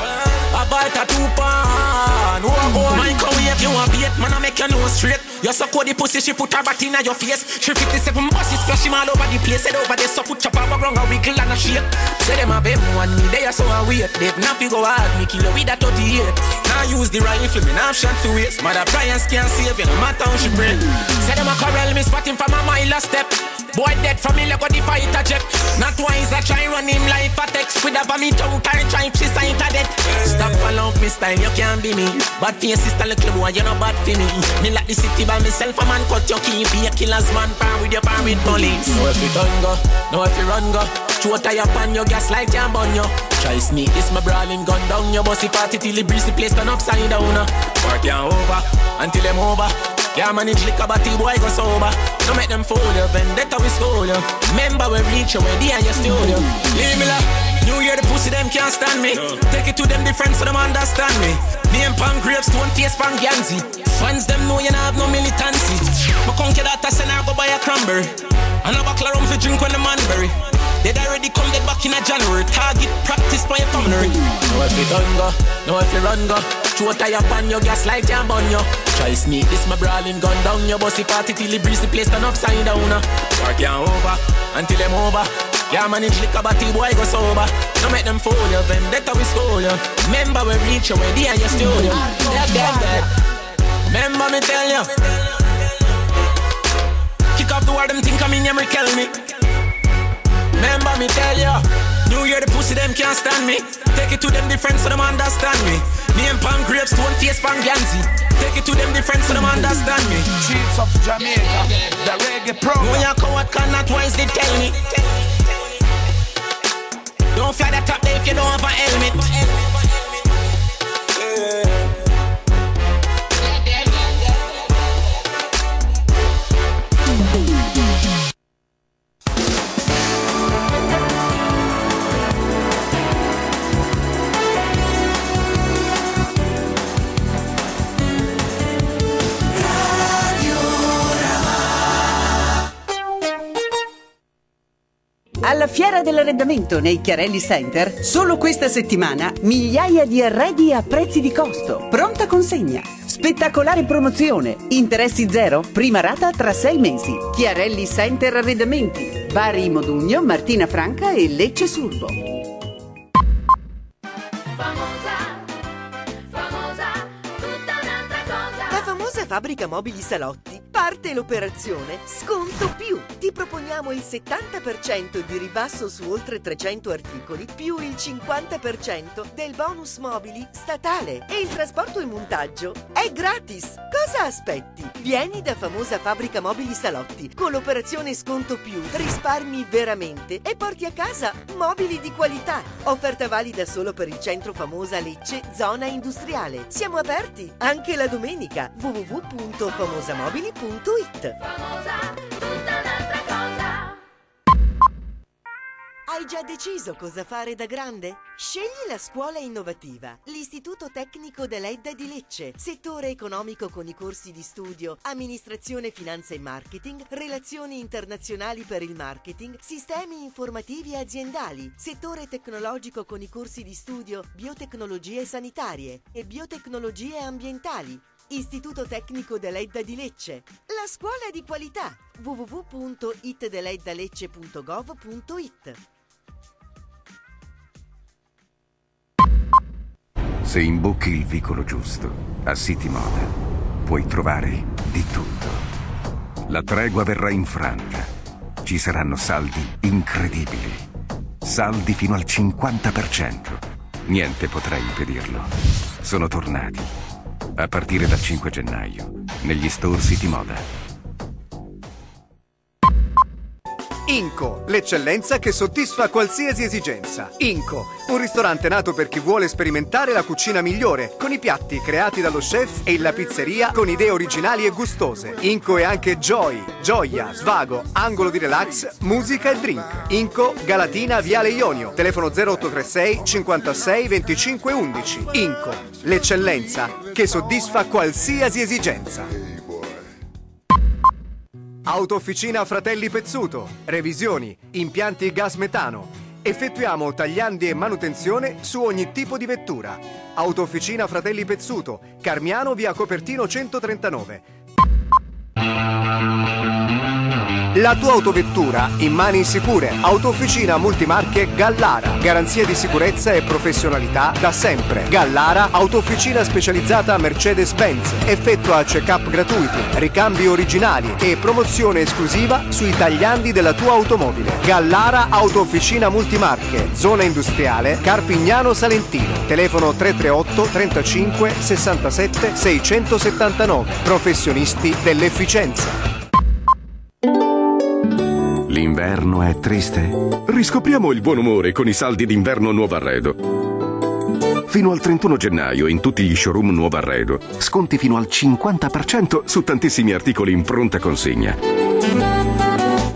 A bite a two pan. Oh, oh, microwave you a bait man I make you know straight. You suck out the pussy she put her back in your face. She 57 buses splash him all over the place. Head over there so put chop over ground a wiggle and a shake. Say them a bet one me they are so a wait. They not fi go hard me kill you with a 38. Now use the rifle me now shot to waste. Mother Brian can't save you no matter how she break. Say them a corral me spot him from a mile a step. Boy dead from me like the fighter jet. Not wise I try run him like a text with a vomit out and try she sign to death. Stop follow me style you can't be me. Bad for your sister little boy you no bad for me. Me like the city by myself a man cut your key be a killer's man pan with your pan with police. Know if you done go, know if you run go. Throw up on your gas like jam on you. Try sneak this my brawling gun down your bossy party till the breeze the place turn upside down. Work you over until them over. Can't manage liquor but the boy go sober. Don't make them fool you, vendetta we school you. Remember we reach you, we in your studio. Leave me la. New Year the pussy them can't stand me. Take it to them different so them understand me. Name pan grapes, stone face pan Ganzi. Fans them know you not have no militancy. My conquer that I send her go buy a cranberry. And I a buckle rum for drink when the man bury. They already come dead back in a January. Target practice your family. Know if you done go, know if you run go. Throw tie up on your gas like jam on you. Try sneak this my brawling gun down your bossy party till the the place turn upside down. uh. Work you over until them over. Yeah, manage liquor but the boy go sober. Don't make them fool you, vendetta we school you. Remember we reach you, we there in your studio. Dead, dead, dead. Remember me tell you. Kick off the word them think I'm in here, kill me. Remember me tell ya. New Year the pussy them can't stand me. Take it to them different so them understand me. Name pan grapes, stone face pan Ganzi Take it to them different so them understand me. Chiefs of Jamaica, the reggae program. When you coward cannot wise they tell me. Don't fly the top there if you don't have a helmet Alla Fiera dell'Arredamento nei Chiarelli Center, solo questa settimana, migliaia di arredi a prezzi di costo. Pronta consegna. Spettacolare promozione. Interessi zero. Prima rata tra sei mesi. Chiarelli Center Arredamenti. Bari Modugno, Martina Franca e Lecce Surbo. Da famosa fabbrica mobili salotti parte l'operazione Sconto più. Ti proponiamo il 70% di ribasso su oltre 300 articoli più il 50% del bonus mobili statale e il trasporto e montaggio è gratis. Cosa aspetti? Vieni da famosa fabbrica mobili salotti. Con l'operazione Sconto più risparmi veramente e porti a casa mobili di qualità. Offerta valida solo per il centro famosa Lecce, zona industriale. Siamo aperti anche la domenica. www.famosamobili.it Hai già deciso cosa fare da grande? Scegli la scuola innovativa, l'Istituto Tecnico dell'Edda di Lecce, settore economico con i corsi di studio, amministrazione, finanza e marketing, relazioni internazionali per il marketing, sistemi informativi aziendali, settore tecnologico con i corsi di studio, biotecnologie sanitarie e biotecnologie ambientali. Istituto Tecnico dell'Edda di Lecce, la scuola di qualità www.itdeleddalecce.gov.it Se imbocchi il vicolo giusto, a City Moda, puoi trovare di tutto. La tregua verrà infranta. Ci saranno saldi incredibili. Saldi fino al 50%. Niente potrà impedirlo. Sono tornati. A partire dal 5 gennaio, negli store City Moda. Inco, l'eccellenza che soddisfa qualsiasi esigenza. Inco, un ristorante nato per chi vuole sperimentare la cucina migliore, con i piatti creati dallo chef e la pizzeria con idee originali e gustose. Inco è anche Joy, gioia, svago, angolo di relax, musica e drink. Inco, Galatina, Viale Ionio, telefono 0836 56 25 11. Inco, l'eccellenza che soddisfa qualsiasi esigenza. Autofficina Fratelli Pezzuto. Revisioni, impianti gas metano. Effettuiamo tagliandi e manutenzione su ogni tipo di vettura. Autofficina Fratelli Pezzuto. Carmiano via Copertino 139. La tua autovettura in mani sicure. Autofficina multimarche Gallara. Garanzia di sicurezza e professionalità da sempre. Gallara, autofficina specializzata Mercedes-Benz. Effettua check-up gratuiti, ricambi originali e promozione esclusiva sui tagliandi della tua automobile. Gallara Autofficina multimarche. Zona industriale Carpignano Salentino. Telefono 338 35 67 679. Professionisti dell'efficienza. L'inverno è triste? Riscopriamo il buon umore con i saldi d'inverno Nuovo Arredo. Fino al 31 gennaio in tutti gli showroom Nuovo Arredo, sconti fino al 50% su tantissimi articoli in pronta consegna.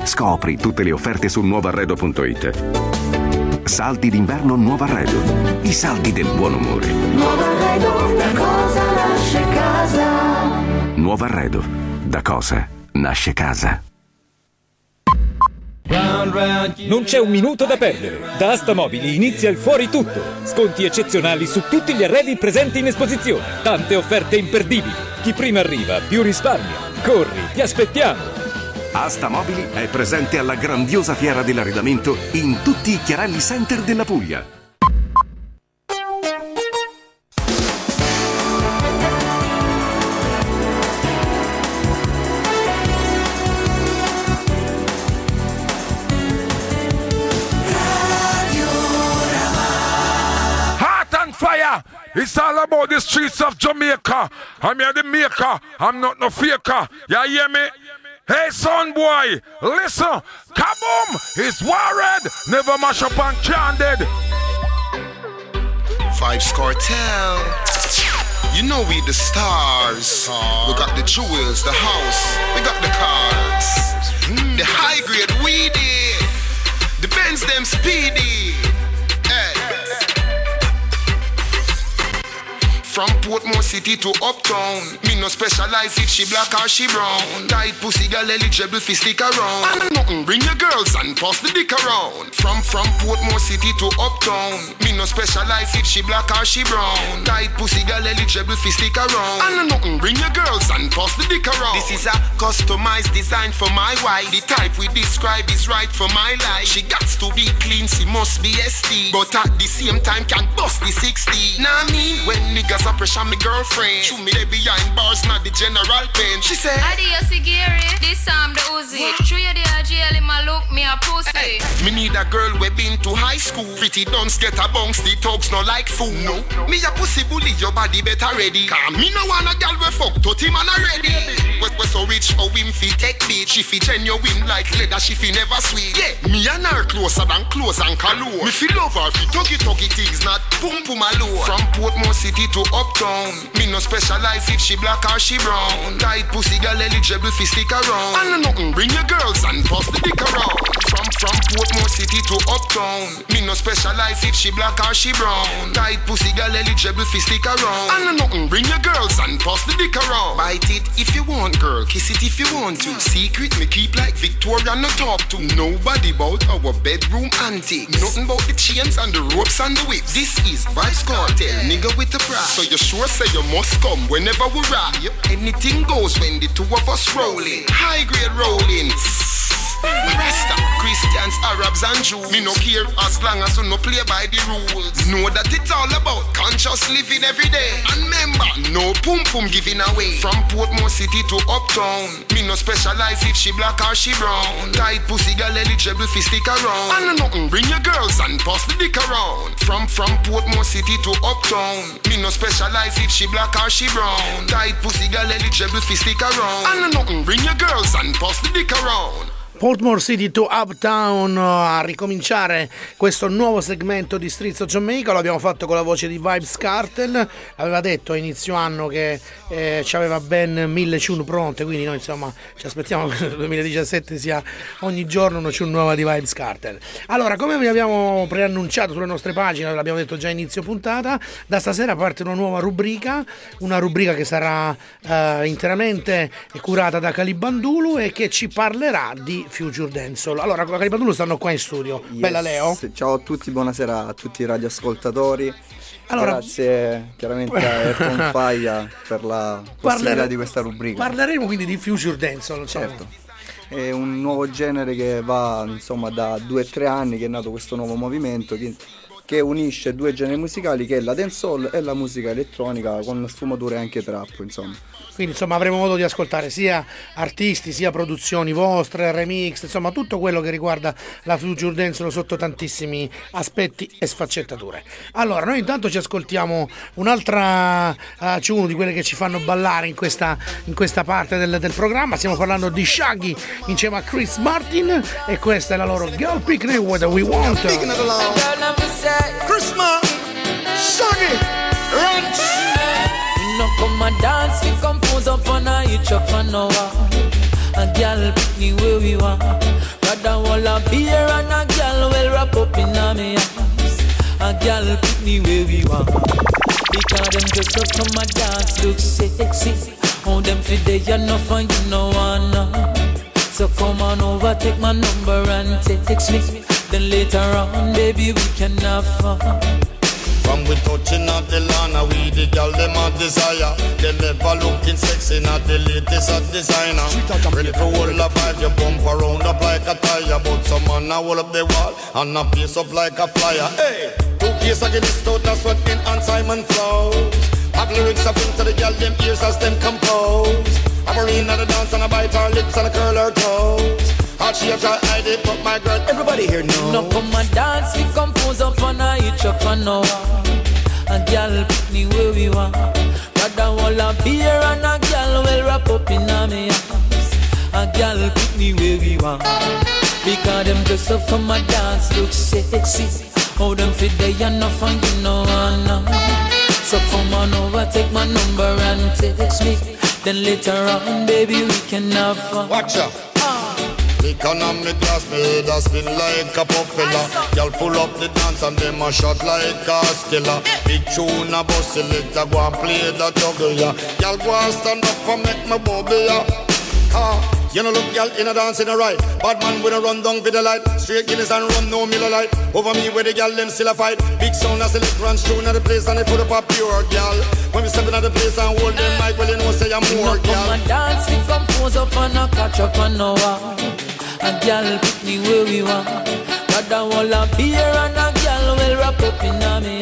Scopri tutte le offerte su nuovoarredo.it. Saldi d'inverno Nuovo Arredo. I saldi del buon umore. Nuovo arredo, da cosa nasce casa? Nuovo Arredo. Da cosa nasce casa? Non c'è un minuto da perdere. Da Asta Mobili inizia il fuori tutto. Sconti eccezionali su tutti gli arredi presenti in esposizione. Tante offerte imperdibili. Chi prima arriva più risparmia. Corri, ti aspettiamo. Asta Mobili è presente alla grandiosa fiera dell'arredamento in tutti i Chiarelli Center della Puglia. It's all about the streets of Jamaica. I'm here the maker. I'm not no faker. You hear me? Hey, son boy, listen. Kaboom! It's Warred. Never mash up and can dead. Vybz Kartel. You know we the stars. We got the jewels, the house, we got the cars. The high grade weedy. From Portmore City to Uptown. Me no specialize if she black or she brown. Tight pussy girl eligible fi stick around. And nothing bring your girls and pass the dick around. From from Portmore City to Uptown Me no specialize if she black or she brown. Tight pussy girl eligible fi stick around. And nothing bring your girls and pass the dick around. This is a customized design for my wife. The type we describe is right for my life. She got to be clean, she must be ST But at the same time can bust the 60 Now I mean when niggas a pressure me girlfriend. Shoot me they behind bars, not the general pain She said Adios, Gary. This Sam the Uzi. Show you the jail in my look, me a pussy. Me need a girl we been to high school. Pretty dunce get a bounce, the thugs no like fool. No, me a pussy bully, your body better ready. Cause me no want a girl we fuck him and already. We we so rich, how him fi take beat. She fi genuine like leather, she fi never sweet. Yeah, me and her closer than close and cologne. Me fi love her fi tuggy tuggy things, not boom boom alone. From Portmore City to Uptown, me no specialize if she black or she brown. Tight pussy girl eligible fi stick around. And nothing bring your girls and bust the dick around. From from Portmore city to uptown. Me no specialize if she black or she brown. Tight pussy girl eligible fi stick around. And nothing, bring your girls and pass the dick around. Bite it if you want, girl. Kiss it if you want to. Secret me keep like Victoria no talk to nobody about our bedroom antics. Nothing about the chains and the ropes and the whips. This is Vybz Kartel, nigga with the pride. So you sure say you must come whenever we ride. Anything goes when the two of us rolling. High grade rolling. Rasta, Christians, Arabs, and Jews. Me no care as long as you no play by the rules. Know that it's all about conscious living every day. And remember, no pum pum giving away. From Portmore City to Uptown. Me no specialize if she black or she brown. Tight pussy girl eligible fi stick around. And nothing, bring your girls and pass the dick around. From from Portmore City to Uptown. Me no specialize if she black or she brown. Tight pussy girl eligible fi stick around. And no nothing, bring your girls and pass the dick around. Portmore City to Uptown a ricominciare questo nuovo segmento di Streets of Jamaica. Lo abbiamo fatto con la voce di Vibes Cartel. Aveva detto a inizio anno che eh, ci aveva ben 1000 tune pronte quindi noi insomma ci aspettiamo [laughs] che nel 2017 sia ogni giorno una tune nuova di Vibes Cartel. Allora come vi abbiamo preannunciato sulle nostre pagine l'abbiamo detto già a inizio puntata da stasera parte una nuova rubrica una rubrica che sarà eh, interamente curata da Calibandulu e che ci parlerà di Future Dancehall. Allora, con la Calibandulu stanno qua in studio. Yes. Bella Leo. Ciao a tutti, buonasera a tutti i radioascoltatori. Allora- Grazie chiaramente a Aircon [laughs] Fire per la possibilità di questa rubrica. Parleremo quindi di Future Dancehall. Certo. È un nuovo genere che va insomma da due o tre anni che è nato questo nuovo movimento che, che unisce due generi musicali che è la dancehall e la musica elettronica con sfumature anche trap insomma. Quindi insomma avremo modo di ascoltare sia artisti, sia produzioni vostre, remix, insomma tutto quello che riguarda la Future Dancehall sotto tantissimi aspetti e sfaccettature. Allora, noi intanto ci ascoltiamo un'altra uh, tune di quelle che ci fanno ballare in questa, in questa parte del, del programma. Stiamo parlando di Shaggy insieme a Chris Martin e questa è la loro Girl Picnic What We Want. Chris Martin, Shaggy, come and dance, we compose up on a hitch up on a. A girl pick me where we want. Rather wall a beer and a girl will wrap up in a me arms. A girl pick me where we want. Because them dress up come and dance look sexy. Oh, them fit they enough and you know wanna. So come on over, take my number and text me. Then later on, baby, we can have fun. From we touching at the lawn, uh, we the girl them a desire. Them ever looking sexy, not the latest of designer. Ready for hold a vibe, you bump around up like a tire. But some man a hold up the wall and a pace up like a flyer. Hey, two case against out, that's what in and Simon flows. Have lyrics up into the girl them ears as them compose. I'm a rain at the dance and I bite her lips and I curl her toes. Hot she a try hide it, but my girl, everybody here knows. No come and dance, we compose up on a hitch up on a wall. A girl pick me where we want. Rather wall a beer and a girl will wrap up in a me arms. A girl pick me where we want. Because them dress up come and dance look sexy. How them fit they enough and you know I know. So come on over, take my number and text me. Then later on, baby, we can have fun. Watch out. Economic class, me head a spin like a popular. Y'all pull up the dance and them a shot like a skiller. Big tune a bust selector, go and play the juggle, yeah. Y'all go and stand up and make me bubble, yeah. Ah, you know look y'all in a dance in a right Bad man with a run down with the light Straight Guinness and rum, no Miller light Over me where the gal them still a fight Big sound as select runs through the place And they put up a pure gal When we step in the place and hold them mic Well you know say I'm more No come and dance, we compose up and a catch up on no. A girl pick me where we want. Rather wall a beer and a girl will wrap up in a me.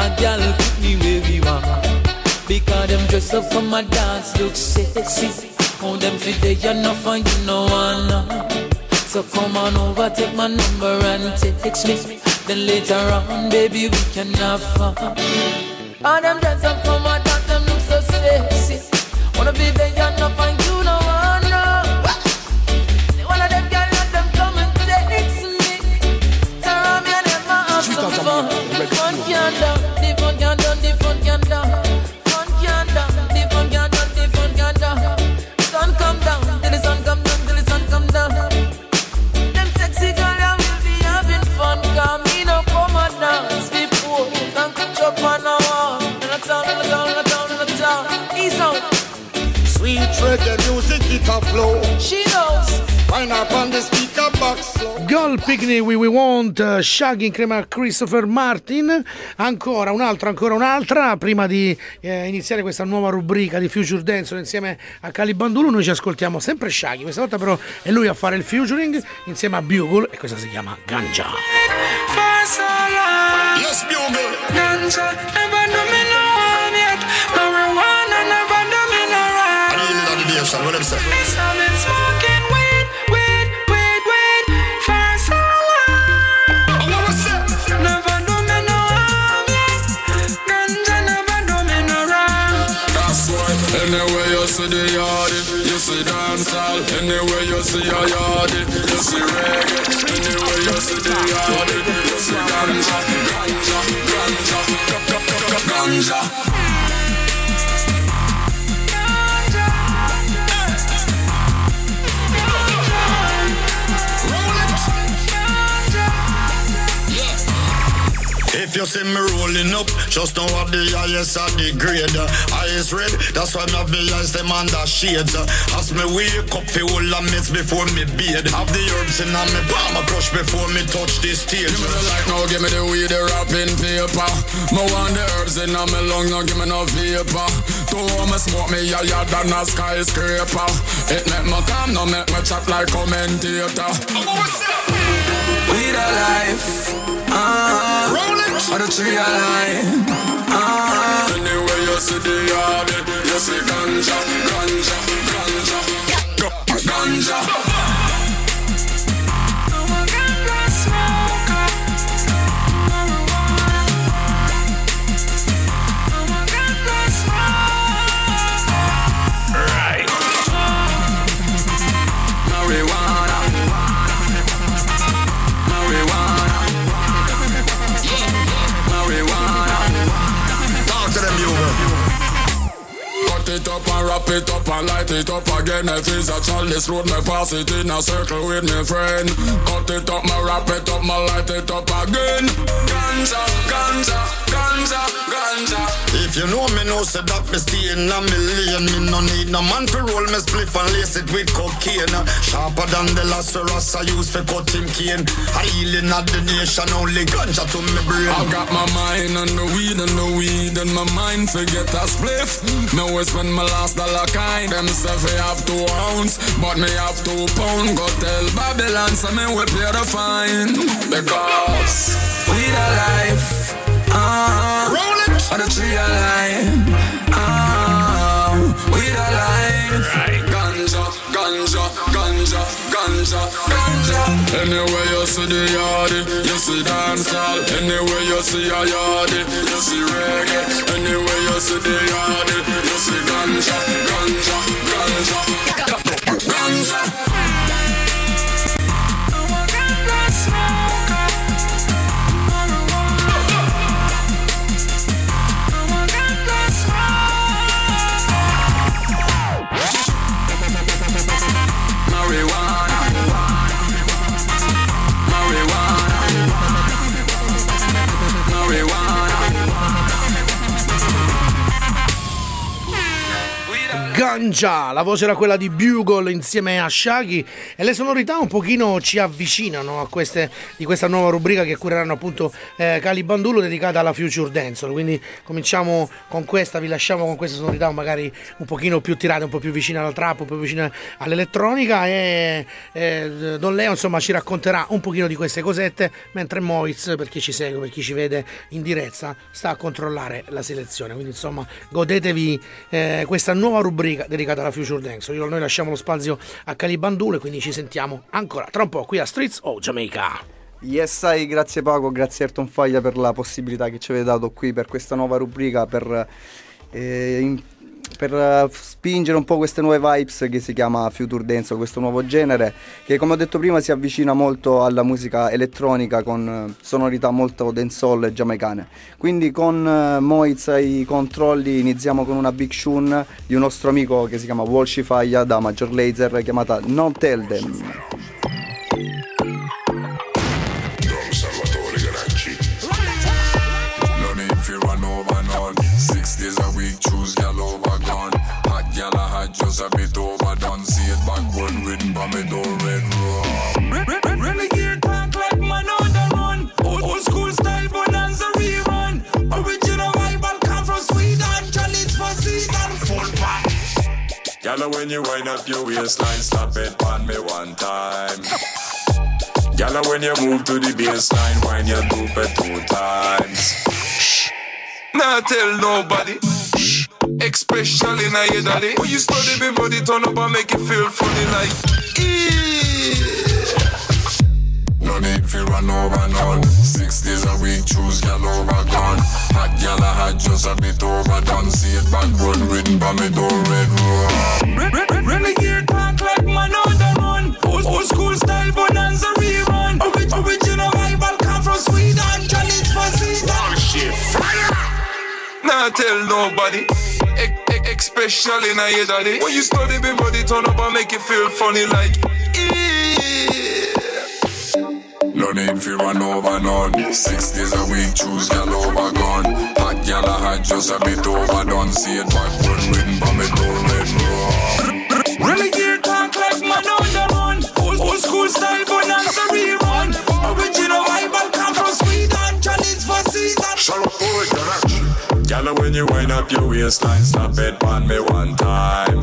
A girl pick me where we want. Because them dress up for my dance look sexy. Oh, them fit they enough and you I know. So come on over, take my number and text me. Then later on, baby, we can have fun. All them dress up for my dance, them look so sexy. Wanna be there enough reggae music it a flow. She knows. Wind up on the speaker box slow. Gold Picnic We We Want, uh, Shaggy insieme a Christopher Martin. Ancora un'altra, ancora un'altra. Prima di eh, iniziare questa nuova rubrica di Future Dance insieme a Calibandulo, noi ci ascoltiamo sempre Shaggy. Questa volta però è lui a fare il featuring insieme a Bugle e questa si chiama Ganja. Yes, Bugle. Ganja, need what them say? I've been smoking weed, weed, weed, weed for so long. Never do me no harm yet. Ganja never do me no wrong. That's why anywhere you see the yardy, you see dancehall. Anywhere you see a yardy, you see reggae. Anywhere you see the yardy, you see ganja, ganja, ganja, ganja, ganja. You see me rolling up, just know what the highest of the grade. Highest red, that's why my be eyes them under shades. As me wake up, feel all a mess before me bathe. Have the herbs in me palm, I crush before me touch the stage. Give me the light now, give me the weed, the wrapping paper. Me want the herbs in my lung, now give me no vapor. Two me smoke me higher than a skyscraper. It make me calm, now make me chat like commentator. Weed alive. Ah, Or the tree alive. Ah, Anywhere you see the yardy, you see ganja, ganja, ganja, Ga- ganja. Cut it up and wrap it up and light it up again. If it's a chalice road, me pass it in a circle with me friend. Cut it up, me wrap it up, me light it up again. Ganja, ganja, ganja, ganja. If you know me, know say that me stay in a million. Me no need no man to roll me spliff and lace it with cocaine. Sharper than the Lazarus I use for cut him cane. I healing at the nation, only ganja to me brain. I got my mind on the weed and the weed and my mind forget a spliff. Now it's when my last dollar kind. Them say we have two ounce, but me have two pound. Go tell Babylon, so me will pay the fine. Because Weed alive. Ah, roll it. Or the tree alive. Ah, weed alive. Ganja, ganja, ganja, ganja, ganja. Anywhere you see the yardy, you see dancehall. Anywhere you see a yardy, you see reggae. Anywhere you see the yardy, you see ganja, ganja, ganja, ganja. Marijuana, Ganja, la voce era quella di Bugle insieme a Shaggy e le sonorità un pochino ci avvicinano a queste di questa nuova rubrica che cureranno appunto eh, Calibandulo dedicata alla Future Dance. Quindi cominciamo con questa, vi lasciamo con queste sonorità magari un pochino più tirate, un po' più vicine alla trap, un po' più vicine all'elettronica e eh, Don Leo insomma ci racconterà un pochino di queste cosette mentre Moiz, per chi ci segue, per chi ci vede in diretta, sta a controllare la selezione. Quindi insomma godetevi eh, questa nuova rubrica dedicata alla Future Dance. Io- Noi lasciamo lo spazio a Calibandule, quindi ci sentiamo ancora tra un po' qui a Streets of Jamaica. Yes, sai, grazie Paco, grazie Ayrton Faglia per la possibilità che ci avete dato qui per questa nuova rubrica, per, eh, per eh, spingere un po' queste nuove vibes che si chiama Future Dance, questo nuovo genere che come ho detto prima si avvicina molto alla musica elettronica con eh, sonorità molto dancehall giamaicane. Quindi con eh, Moiz ai controlli iniziamo con una big tune di un nostro amico che si chiama Walshy Faglia da Major Laser chiamata Non Tell Them. Gyal, when you wind up your waistline, slap it on me one time. Gyal, when you move to the baseline, wind your doop it two times. Shh, Nah, tell nobody. Shh, Especially now your daddy. When you study me body, turn up and make it feel funny like. No need for run over none. Six days a week, choose gal over gone. Hot gal I had just a bit overdone. See it backward written by me door red room. Renegade talk like man on the run. Old, old school style bonanza rerun. Orig- original rival come from Sweden. Challenge for season. Oh shit, fire! Nah, tell nobody. Especially now your daddy. When you study me body, turn up and make it feel funny like. No need for run over none. Six days a week, choose gal over gone. Hot gal I had just a bit overdone. See it backward written by me red room. Renegade talk like man on the run. Old, old school style bonanza rerun. Original rival come from Sweden. Challenge for season. Gyal, when you wind up your waistline, slap it on me one time.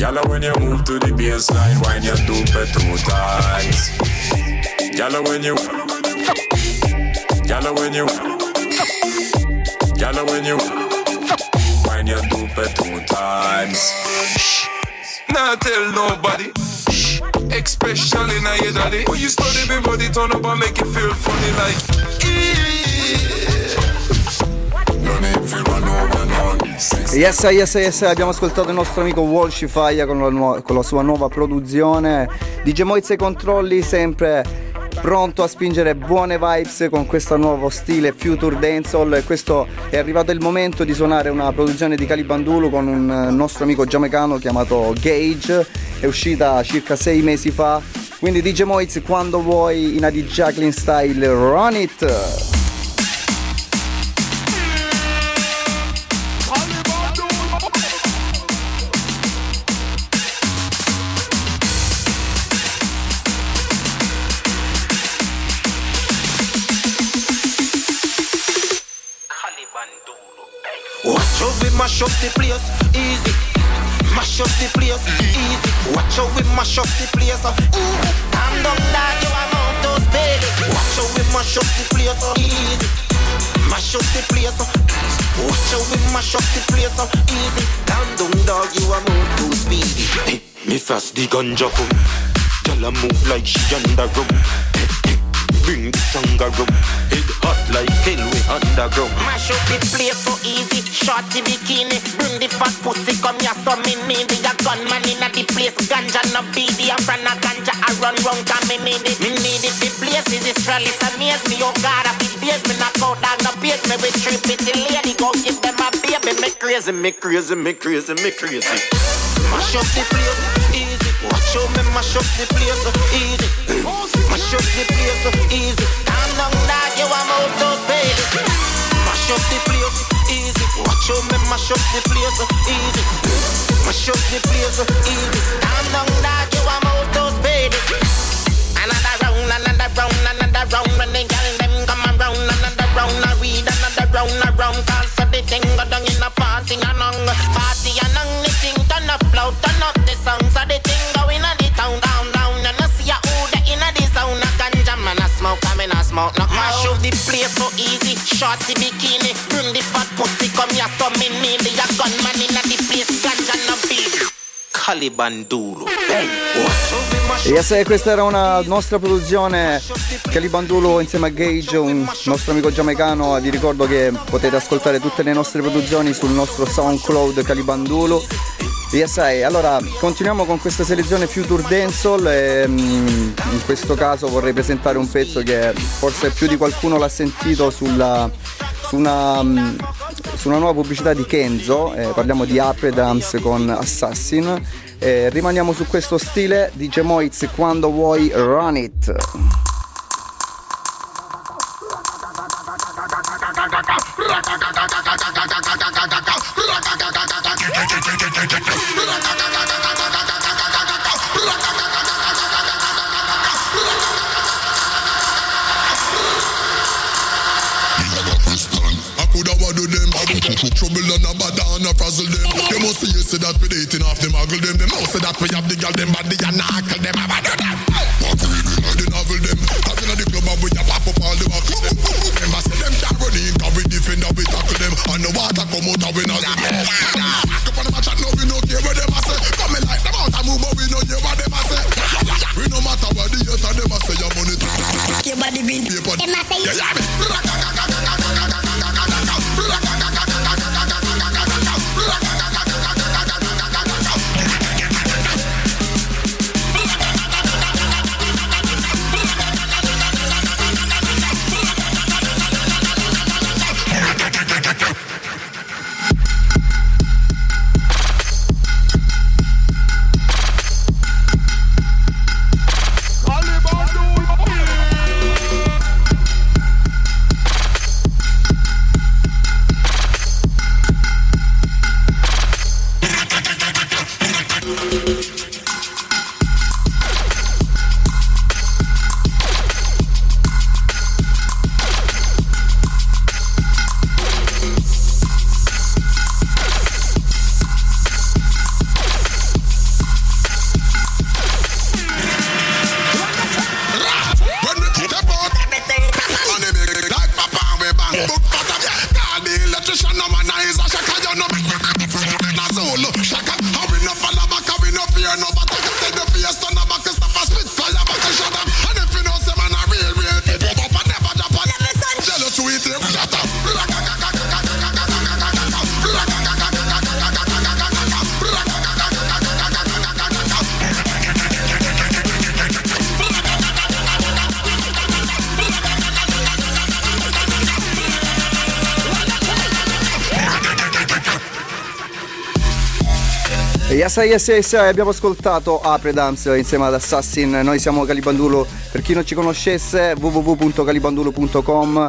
Gyal, when you move to the baseline, wind your doop it two Gyal, when you, gyal, when you, gyal, when you, wind your doop it two times. Nah, tell nobody. Especially now your daddy. When you study me body, turn up and make it feel funny like. No need for run over none. Six Yes, yes, yes, abbiamo ascoltato il nostro amico Walsh Fire con con la sua nuova produzione. DJ Moiz ai controlli, sempre pronto a spingere buone vibes con questo nuovo stile Future Dancehall. E Questo è arrivato il momento di suonare una produzione di Calibandulu con un eh, nostro amico giamaicano chiamato Gage. È uscita circa sei mesi fa. Quindi DJ Moiz quando vuoi in Adi Jacqueline style, run it! Mash up the place, easy. Mash up the place, easy. Watch how we mash up the place, uh, easy. Calm down, dog, you are not those baby. Watch how we mash up the place, uh, easy. Mash up the place, uh, watch how we mash up the place, uh, easy. Calm down, dog, you are move too speedy. Hey, me fast the ganja come. Girl a move like she under rum. Bring stronger rum. Head hot like hell we underground. Mash up the place so easy. Shorty bikini. Bring the fat pussy. Come here, so me need it. A gunman in the place. Ganja no BD. I'm from a ganja. I run round. Cause me need it. Me need it. The place is Israeli. It's amaze me. Oh God, I feel base. Me knock out down the base. Me with three pretty lady. Go give them a baby. Me crazy, me crazy, me crazy, me crazy. Mash up the place, easy. Watch how me mash up the place, easy. Mash up the place, easy. Calm down, dog. You are move those baby. Mash up the place, easy. Watch how me mash up the place, easy. Mash up the place, easy. Calm down, dog. You are move those baby. Another round, another round, another round. When they got them come around, another round. I read another round, around. Cause so the thing go down in a party and on. Party and on the thing turn up loud, turn up the sound. So the Smoke. No mash up the place so easy. Shorty bikini, bring the fat pussy come here so me need the gunman in the place. Ganja no beat. Me mash Yes, eh, questa era una nostra produzione Calibandulo insieme a Gage, un nostro amico giamaicano. Vi ricordo che potete ascoltare tutte le nostre produzioni sul nostro SoundCloud Calibandulo. Eh, allora continuiamo con questa selezione Future Dancehall e mm, in questo caso vorrei presentare un pezzo che forse più di qualcuno l'ha sentito sulla, su, una, mm, su una nuova pubblicità di Kenzo, eh, parliamo di Apre Drums con Assassin. Eh, rimaniamo su questo stile DJ Moiz quando vuoi run it. Trouble and a bad and a frazzle them Them must see you say that we dating off them muggle them. Them know say that we have the girl them body and knuckle them. A do them. But reading all the novel them. Cause in the club and we a pop up all the buckle them. Remember say them can't run in, cause we defend and we tackle them. And the water come out and we not matter what the hate and them a say your money. Your body been Paper. Them a say Yeah, yeah, Yes, yes, yes, abbiamo ascoltato Apre Dams insieme ad Assassin, noi siamo Calibandulo, per chi non ci conoscesse www.calibandulo.com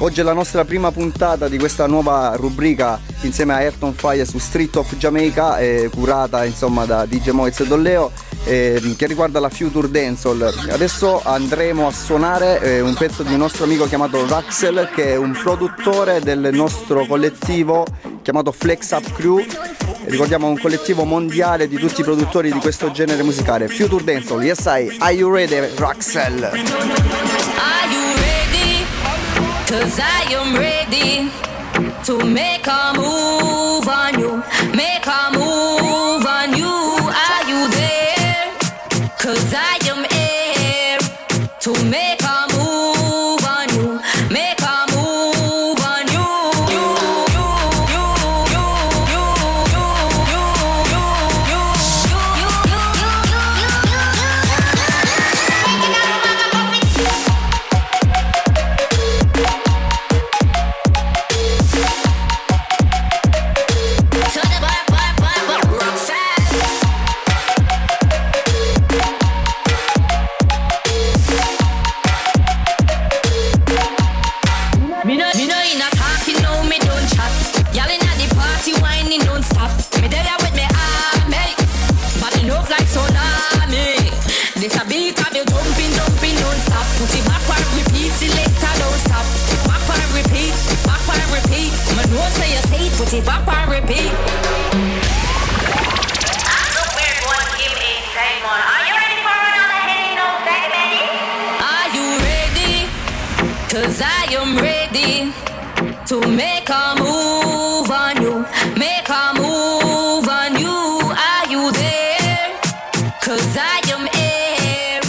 Oggi è la nostra prima puntata di questa nuova rubrica insieme a Ayrton Fire su Street of Jamaica, eh, curata insomma da DJ Moiz e Dolleo, eh, che riguarda la Future Dancehall. Adesso andremo a suonare eh, un pezzo di un nostro amico chiamato Raxel, che è un produttore del nostro collettivo chiamato Flex Up Crew. Ricordiamo un collettivo mondiale di tutti i produttori di questo genere musicale. Future Dancehall, yes I, are you ready Raxel? Are you ready? Cause I am ready to make a move on you. Make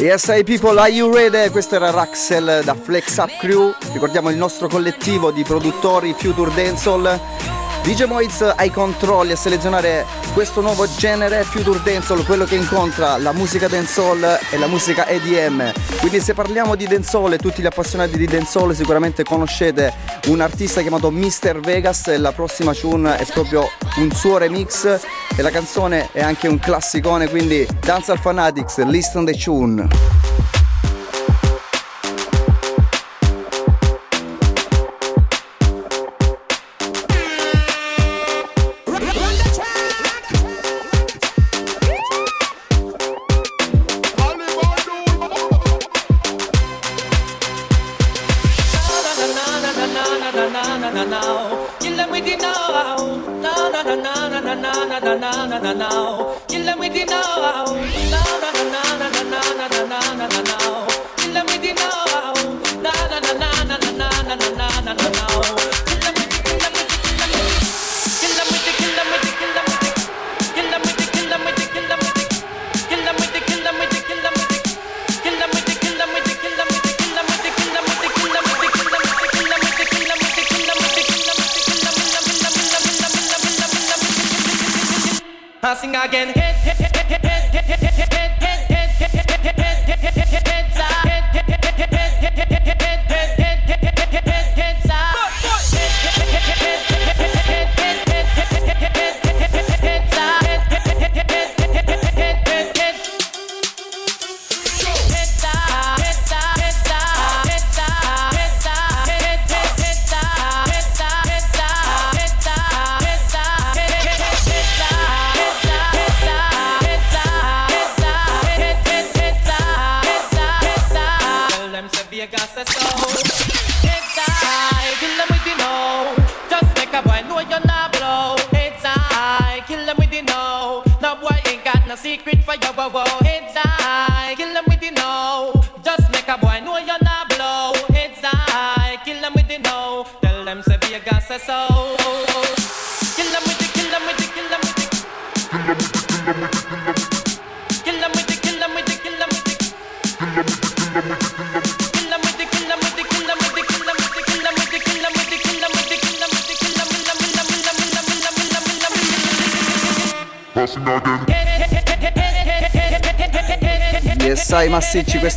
Yes, hey people, are you ready? Questo era Raxel da Flex Up Crew. Ricordiamo il nostro collettivo di produttori Future Dancehall. DJ Moiz ai controlli a selezionare questo nuovo genere Future Dancehall, quello che incontra la musica dancehall e la musica EDM. Quindi se parliamo di dancehall e tutti gli appassionati di dancehall sicuramente conoscete un artista chiamato Mr. Vegas e la prossima tune è proprio un suo remix e la canzone è anche un classicone, quindi Dance Fanatics, listen the tune.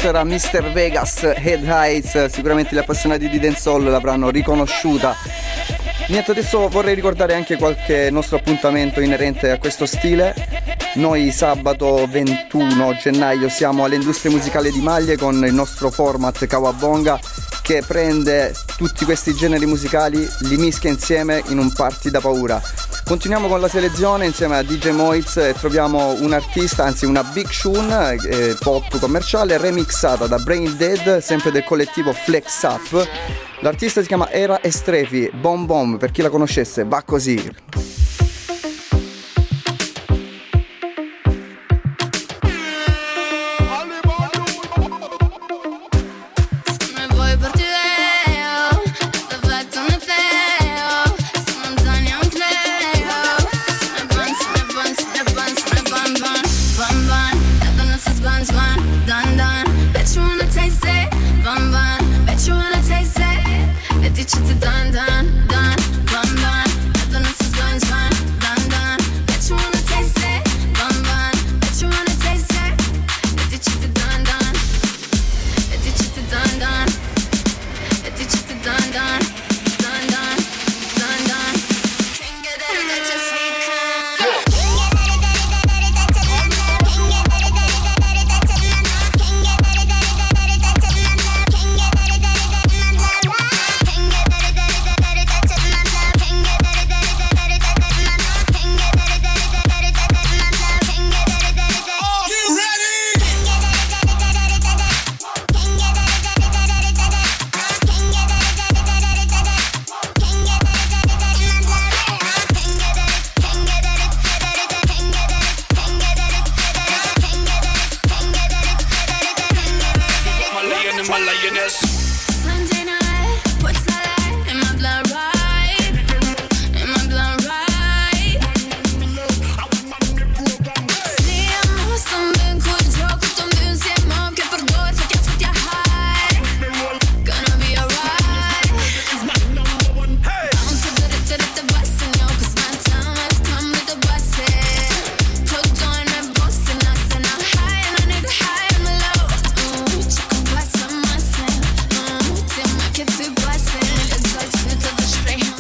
era Mr. Vegas Head Heights, sicuramente gli appassionati di Dance Hall l'avranno riconosciuta. Niente, adesso vorrei ricordare anche qualche nostro appuntamento inerente a questo stile. Noi sabato 21 gennaio siamo all'Industria Musicale di Maglie con il nostro format Kawabonga che prende tutti questi generi musicali, li mischia insieme in un party da paura. Continuiamo con la selezione insieme a DJ Moitz e troviamo un artista, anzi una Big Shun eh, pop commerciale remixata da Brain Dead, sempre del collettivo Flex Up. L'artista si chiama Era Estrefi, Bom Bom, per chi la conoscesse, va così.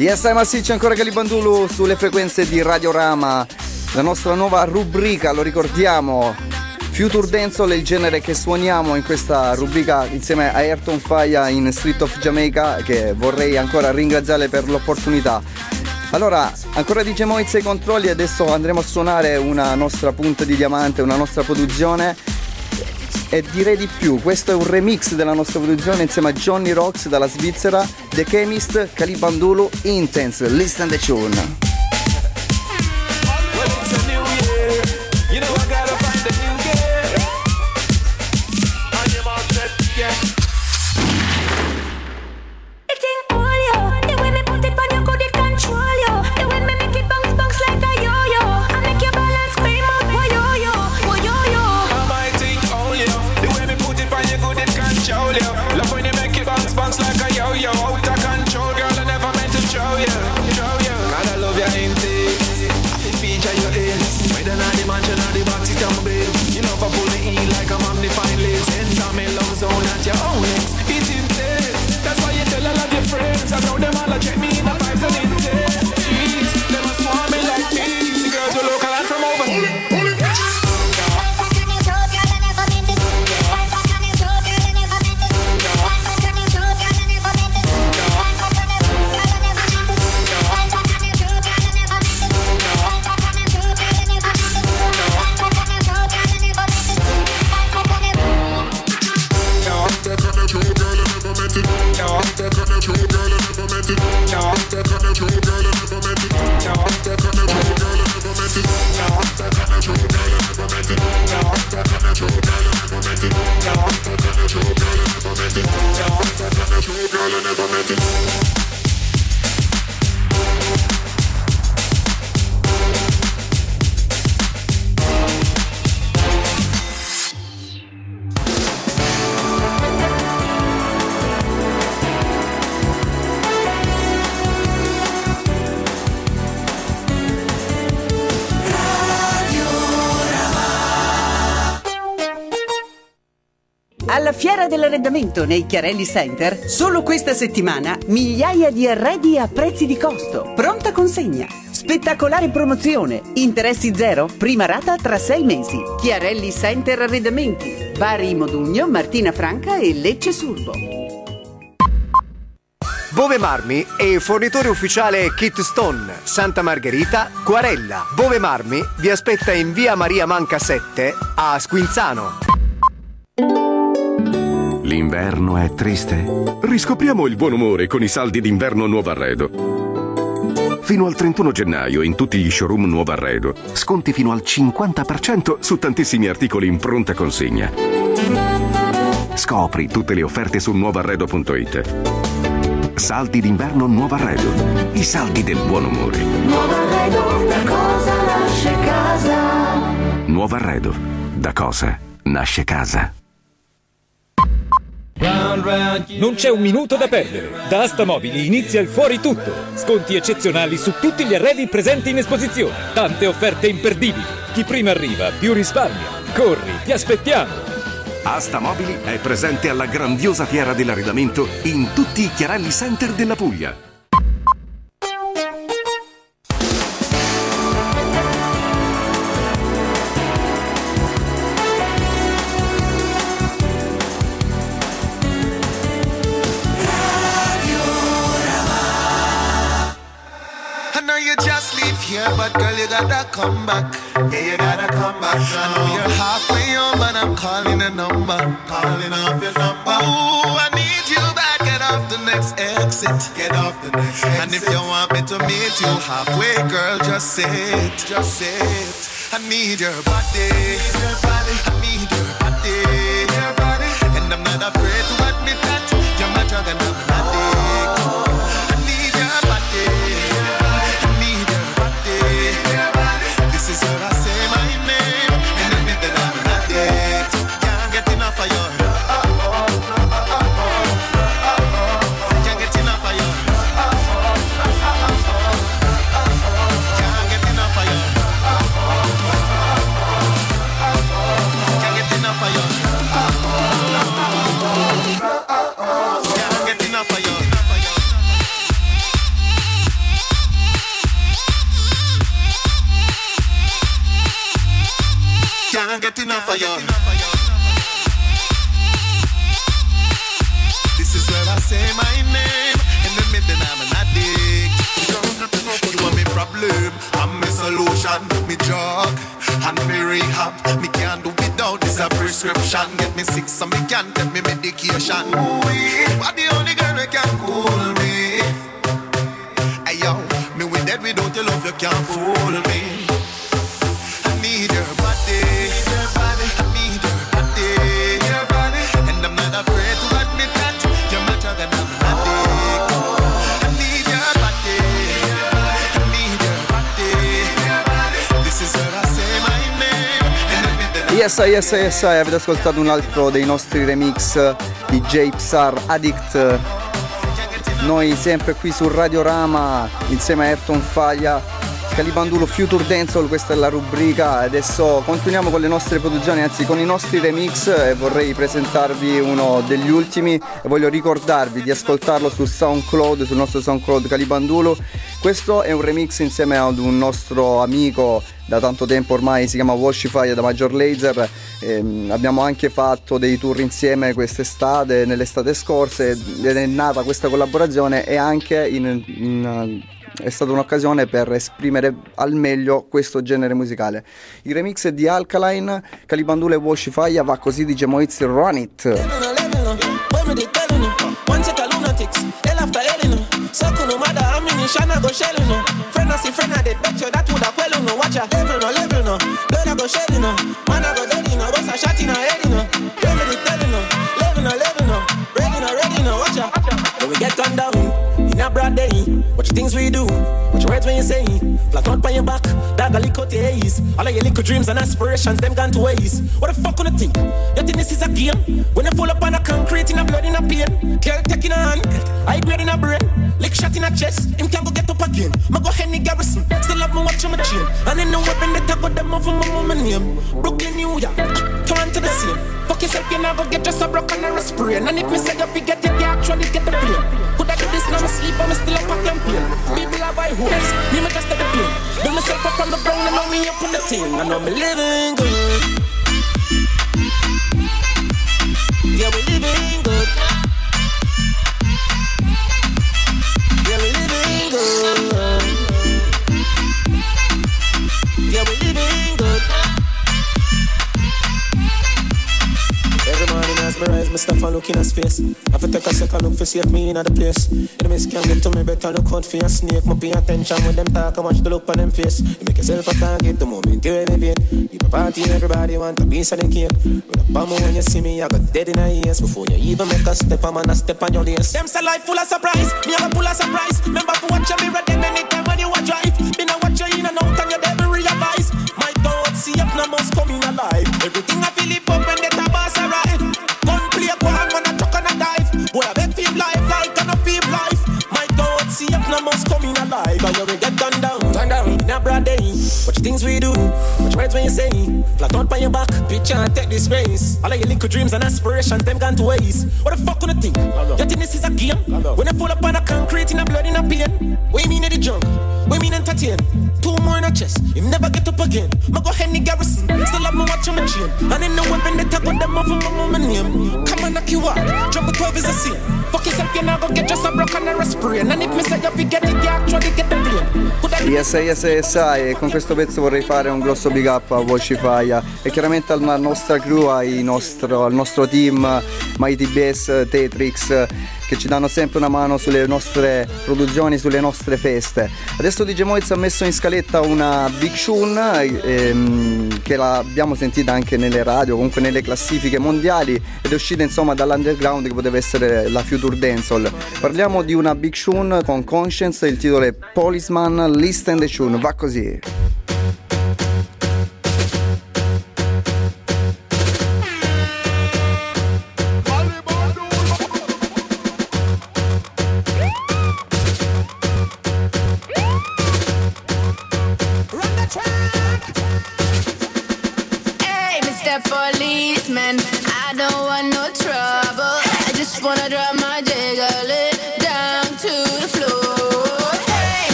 Yes, I'm a sì, c'è ancora Galibandulu sulle frequenze di Radiorama, la nostra nuova rubrica, lo ricordiamo. Future Dancehall è il genere che suoniamo in questa rubrica insieme a Ayrton Faya in Street of Jamaica che vorrei ancora ringraziare per l'opportunità. Allora, ancora dice Moiz ai controlli adesso andremo a suonare una nostra punta di diamante, una nostra produzione e direi di più, questo è un remix della nostra produzione insieme a Johnny Rocks dalla Svizzera, The Chemist, Calibandolo, Intense, Listen the Tune. Fiera dell'Arredamento nei Chiarelli Center, solo questa settimana, migliaia di arredi a prezzi di costo. Pronta consegna. Spettacolare promozione. Interessi zero. Prima rata tra sei mesi. Chiarelli Center Arredamenti. Bari Modugno, Martina Franca e Lecce Surbo. Bove Marmi è fornitore ufficiale Kit Stone, Santa Margherita, Quarella. Bove Marmi vi aspetta in via Maria Manca 7 a Squinzano. L'inverno è triste? Riscopriamo il buon umore con i saldi d'inverno Nuovo Arredo. Fino al 31 gennaio in tutti gli showroom Nuovo Arredo. Sconti fino al 50% su tantissimi articoli in pronta consegna. Scopri tutte le offerte su nuovoarredo.it. Saldi d'inverno Nuovo Arredo. I saldi del buon umore. Nuovo arredo, da cosa nasce casa? Nuovo Arredo. Da cosa nasce casa? Non c'è un minuto da perdere. Da Asta Mobili inizia il fuori tutto. Sconti eccezionali su tutti gli arredi presenti in esposizione. Tante offerte imperdibili. Chi prima arriva, più risparmia. Corri, ti aspettiamo. Asta Mobili è presente alla grandiosa fiera dell'arredamento in tutti i Chiarelli Center della Puglia. Gotta come back. Yeah, you gotta come back. I know you're halfway home, but I'm calling a number. Calling off your number. Ooh, I need you back. Get off the next exit. Get off the next exit. And if you want me to meet you halfway, girl, just say it. Just say it. I need your body. I need your body. And I'm not afraid to get enough of you. This is where I say my name and admit that I'm an addict. You are my problem, I'm my solution, me drug and me rehab. Me can't do without this a prescription. Get me sick so me can't take me medication. Ooh, but the only girl that can cool me. Hey yo, me with dead without your love you can't fool me. Yes, yes, yes, avete ascoltato un altro dei nostri remix di J Psar Addict. Noi sempre qui su Radiorama insieme a Ayrton Faglia, Calibandulo Future Dancehall, questa è la rubrica. Adesso continuiamo con le nostre produzioni, anzi con i nostri remix e vorrei presentarvi uno degli ultimi e voglio ricordarvi di ascoltarlo su SoundCloud, sul nostro SoundCloud Calibandulo. Questo è un remix insieme ad un nostro amico da tanto tempo ormai si chiama Washify da Major Laser Ehm, abbiamo anche fatto dei tour insieme quest'estate nell'estate scorsa ed è nata questa collaborazione e anche in- in, eh, è stata un'occasione per esprimere al meglio questo genere musicale. Il remix di Alkaline, Calibandula e Washifaya va così di Moiz Run It. Get turned down things we do, what you words when you say, flat out by your back, dog a your eyes. All of your little dreams and aspirations, them gone to waste. What the fuck gonna think? You think this is a game? When you fall up on a concrete in a blood in a pain, girl taking a hand, I grade in a brain, lick shot in a chest, him can go get up again. Ma go Henny Garrison, watch my chain, and in the weapon that I got them over my mama name, Brooklyn, New York, turn to the scene. Fuck yourself, you never get just a broke and a sprain, and if me say you forget it, you actually get the plane. Could I do this now? I sleep, I'm still up a campaign. People are buy hopes, me me just at the plane. Build myself up on the ground and now me up on the team. I know me living good. Yeah, we living good. Yeah, we living good. Rise, and look in his face. I have to take a second look to see if me in the place. Enemies can get to me better look out for your snake. Me pay attention when them talk, I watch the look on them face. You make yourself a target the moment you elevate. Keep a party, and everybody want a piece of the cake. Run up on when you see me, I got dead in the ears. Before you even make a step, I'm gonna step on your lace. Them say life full of surprise, me have a full of surprise. Remember to watch your mirror, then anytime when you a drive. Me know watch you in and out and you never realize. My God, see up now must come in alive. Everything I now must come in alive. Cause you will get done down, done down in a broad day. Watch things we do, watch words when you say. Flat out by your back, picture and take this race. All of your little dreams and aspirations, them gone to waste. What the fuck gonna think? You think this is a game? When I fall up on a concrete in a blood in a pain. What you mean in the junk? What you mean entertain? Two more in a chest, you never get up again. Ma go Henny Garrison, still have me watch on my chain. And in the weapon they talk with them off of my mama name. Come on, knock you out. Jump 12 is a sin. Fuck yourself, you never get just a broken or a sprain. And if me say you forget it, you actually get the blame. Could I Yes, yes, yes, e eh, con questo pezzo vorrei fare un grosso big up a Vocify e chiaramente alla nostra crew, nostro- al nostro team Mighty Bass, Tetrix che ci danno sempre una mano sulle nostre produzioni, sulle nostre feste. Adesso DJ Moiz ha messo in scaletta una Big Tune ehm, che l'abbiamo sentita anche nelle radio, comunque nelle classifiche mondiali ed è uscita insomma dall'underground che poteva essere la Future Dancehall. Parliamo di una Big Tune con Conscience, il titolo è Policeman Listen the Tune, va così.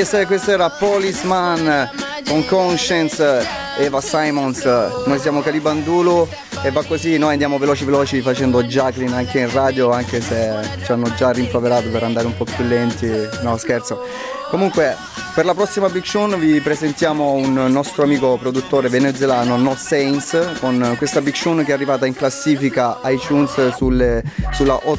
Yes, questo era Policeman con Conscience, Eva Simons. Noi siamo Calibandulu e va così, noi andiamo veloci veloci facendo Jacqueline anche in radio, anche se ci hanno già rimproverato per andare un po' più lenti. No, scherzo. Comunque, per la prossima Big Show vi presentiamo un nostro amico produttore venezuelano, No Saints, con questa Big Show che è arrivata in classifica iTunes sulle- sulla ot-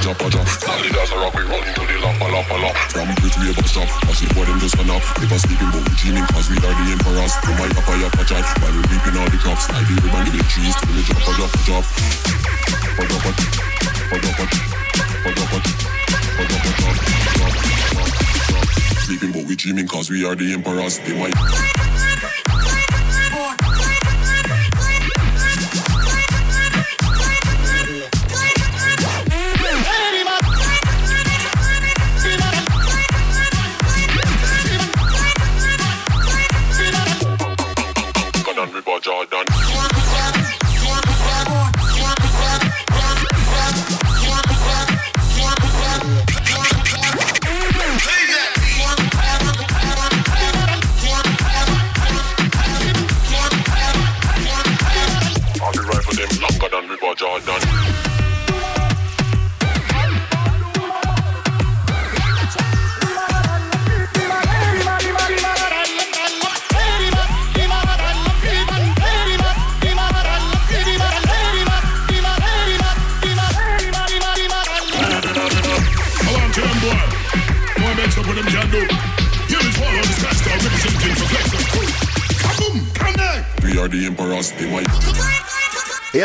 drop a. All the guys are rock, we run to the lap a a lap. From Brit we ever stop, I see what them just stand up. Never speaking but we dreaming cause we are the emperors. To my yapa yapa chat, while we reaping all the crops. The ribbon, the big trees, to the drop a drop a. A drop a, a drop a, a drop a, a drop a drop. Sleeping but we dreaming cause we are the emperors. They might.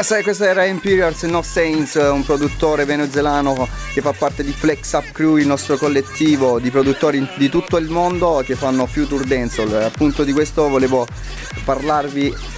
Sai, questo era Imperials No Saints, un produttore venezuelano che fa parte di Flex Up Crew, il nostro collettivo di produttori di tutto il mondo che fanno Future Dancehall. Appunto di questo volevo parlarvi.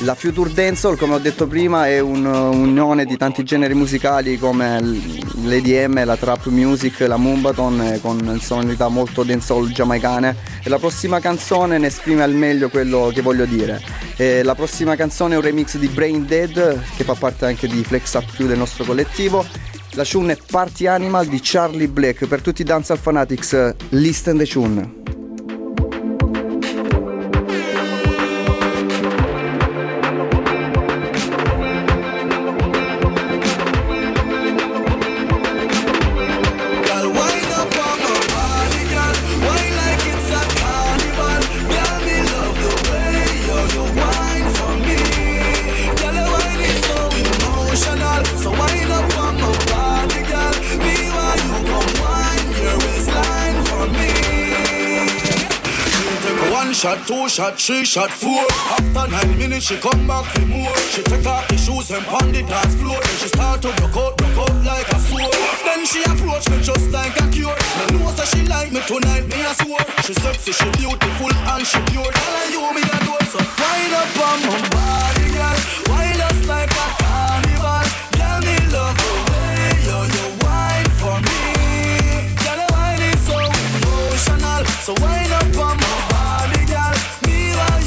La Future Dancehall, come ho detto prima, è un- un'unione di tanti generi musicali come l'EDM, la trap music, la mumbaton eh, con sonorità molto dancehall giamaicane e la prossima canzone ne esprime al meglio quello che voglio dire. Eh, la prossima canzone è un remix di Brain Dead che fa parte anche di Flex Up Crew del nostro collettivo. La tune è Party Animal di Charlie Black per tutti i dancehall fanatics. Listen the tune. Two shot, three shot, four. After nine minutes, she come back for more. She take off the shoes and pound the dance floor. Then she start to broke out, broke out like a sword. Then she approach me just like a cure. Me know that she like me tonight, me a swore. She sexy, she beautiful and she pure. Girl, and you me a door, so wind up on my body, girl. Wind us like a carnival. Girl, me love the way you you wine for me. Girl, your wine is so emotional. So wind up on my body,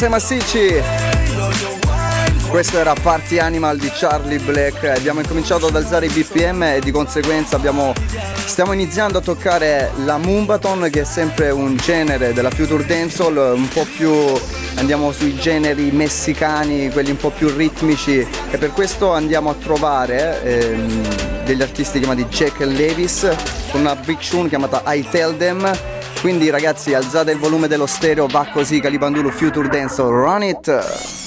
Yes, massicci! Questo era Party Animal di Charlie Black. Abbiamo incominciato ad alzare i BPM e di conseguenza abbiamo- stiamo iniziando a toccare la Moombaton, che è sempre un genere della Future Dancehall, un po' più andiamo sui generi messicani, quelli un po' più ritmici. E per questo andiamo a trovare ehm, degli artisti chiamati Jack e Levis con una big tune chiamata I Tell Them. Quindi ragazzi alzate il volume dello stereo, va così Calibandulu Future Dancehall, run it!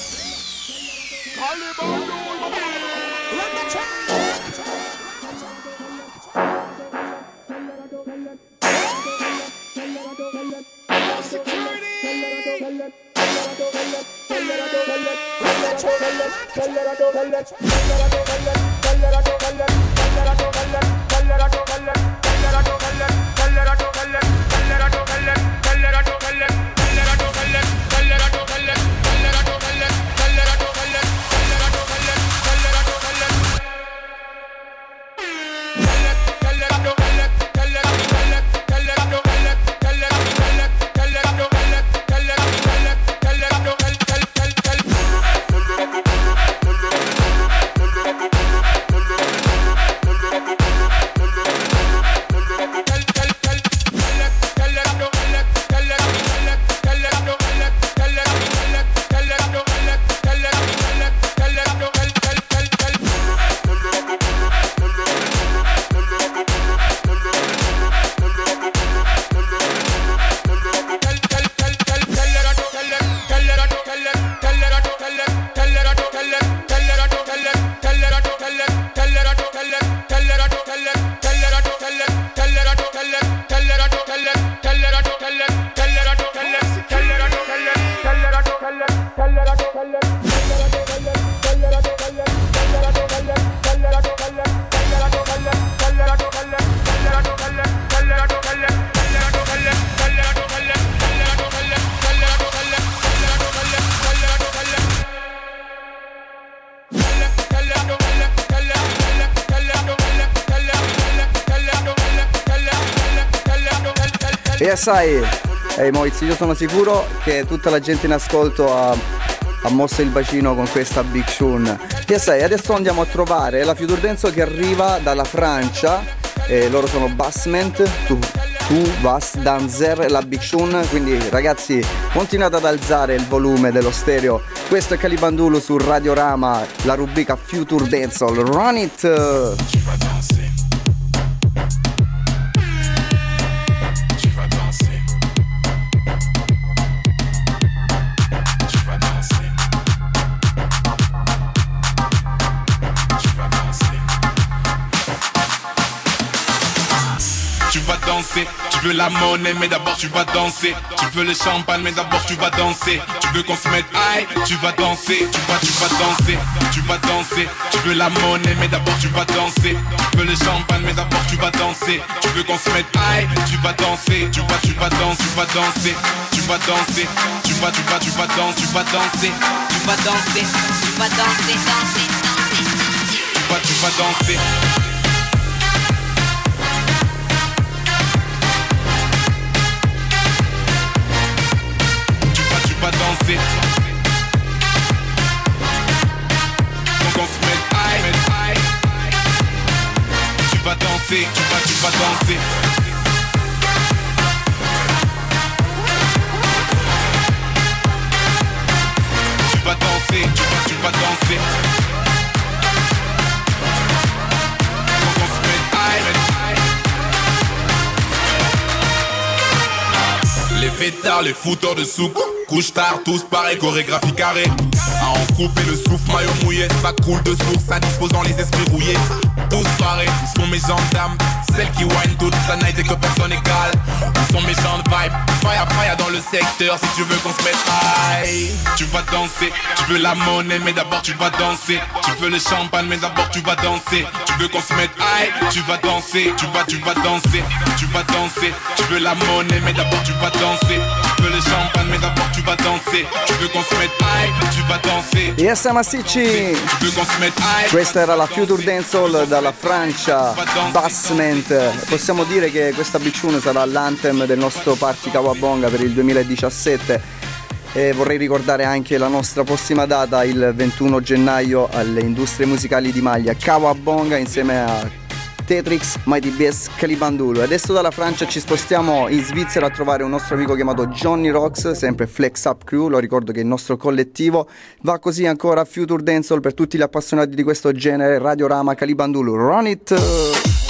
Sai, ehi Moizzi, io sono sicuro che tutta la gente in ascolto ha, ha mosso il bacino con questa Big Shun. E sai, adesso andiamo a trovare la Future Dance che arriva dalla Francia, e loro sono Bassment, tu, tu Vas Danzer la Big Shun, quindi ragazzi continuate ad alzare il volume dello stereo. Questo è Calibandulu su Radiorama, la rubrica Future Dancehall. Run it! Veux la monnaie, mais d'abord tu vas danser. Tu veux le champagne, mais d'abord tu vas danser. Tu veux qu'on se mette high, tu vas danser. Tu vas, tu vas danser, tu vas danser. Tu veux la monnaie, mais d'abord tu vas danser. Tu veux le champagne, mais d'abord tu vas danser. Tu veux qu'on se mette high, tu vas danser. Tu vas, tu vas danser, tu vas danser. Tu vas danser, tu vas, tu vas, tu vas danser, tu vas danser. Tu vas danser, tu vas danser, danser, danser. Tu vas, tu vas danser. Danser. Donc on se met. Tu vas danser, tu vas, tu vas danser. Tu vas danser, tu vas, tu vas danser. On se. Les fêtards, les fouteurs de souk Couche tard, tous pareil, chorégraphie carrée À en couper le souffle, maillot mouillé, ça coule de source, indisposant les esprits rouillés. Tous pareils, où sont mes gendarmes Celles qui wine toute la night et que personne égale. Où sont mes gens de vibe Fire, fire dans le secteur si tu veux qu'on se mette high. Tu vas danser, tu veux la monnaie, mais d'abord tu vas danser. Tu veux le champagne, mais d'abord tu vas danser. Tu veux qu'on se mette high, tu vas danser, tu vas, tu vas danser, tu vas danser. Tu veux la monnaie, mais d'abord tu vas danser. Tu veux le champagne, mais d'abord tu vas danser. Tu veux qu'on se mette high, tu vas danser. Yes, Massicci! Tu veux qu'on se mette high. Questa era la Future Dancehall dalla Francia, Bassment. Possiamo dire che questa biccione sarà l'anthem del nostro party Kawabonga per il 2017. E vorrei ricordare anche la nostra prossima data, il 21 gennaio, alle industrie musicali di Maglia, Kawabonga insieme a Tetrix, Mighty Bass, Calibandulu. Adesso dalla Francia ci spostiamo in Svizzera a trovare un nostro amico chiamato Johnny Rocks, sempre Flex Up Crew, lo ricordo che il nostro collettivo. Va così ancora Future Dancehall per tutti gli appassionati di questo genere, Radiorama, Calibandulu. Run it!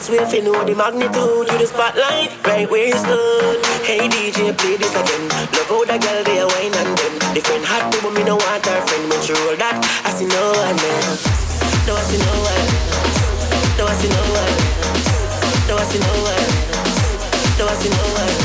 Best way you know the magnitude. You the spotlight, right where you stood. Hey DJ, play this again. Love how the girl they wine and them. Different hot people, me no want her friend. When she roll that, I see no one else. No, I see no one. No, I see no one. No, I see no one. No, I see no one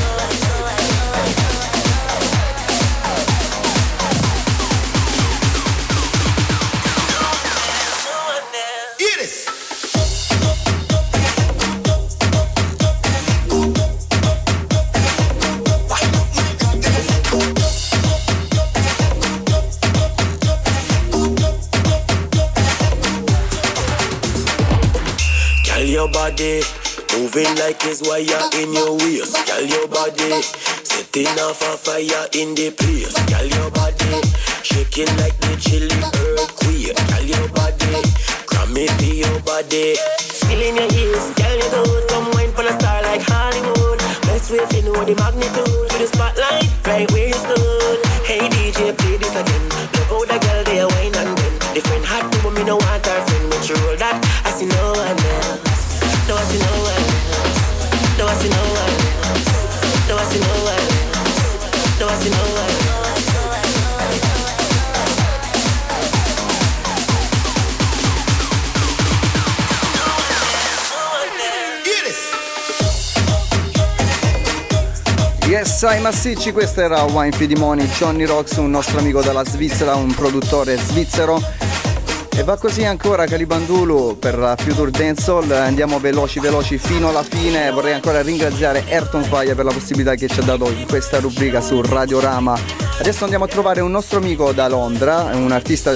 your body moving like it's wire in your waist. Girl, your body setting off a fire in the place. Girl, your body shaking like the chilly earthquake. Girl, your body Grammy for your body. In your heels, girl, you good. Come wine for a star like Hollywood. Best way you know the magnitude. To the spotlight, right where you stood. Hey DJ, play this again. Love how the girl they wine and bend. Different hot people, me no want her Yes, I Massicci, questo era Wine Fidimoni, Johnny Rocks, un nostro amico dalla Svizzera, un produttore svizzero. E va così ancora Calibandulu per la Future Dancehall, andiamo veloci veloci fino alla fine, vorrei ancora ringraziare Ayrton Fire per la possibilità che ci ha dato in questa rubrica su Radiorama. Adesso andiamo a trovare un nostro amico da Londra, un artista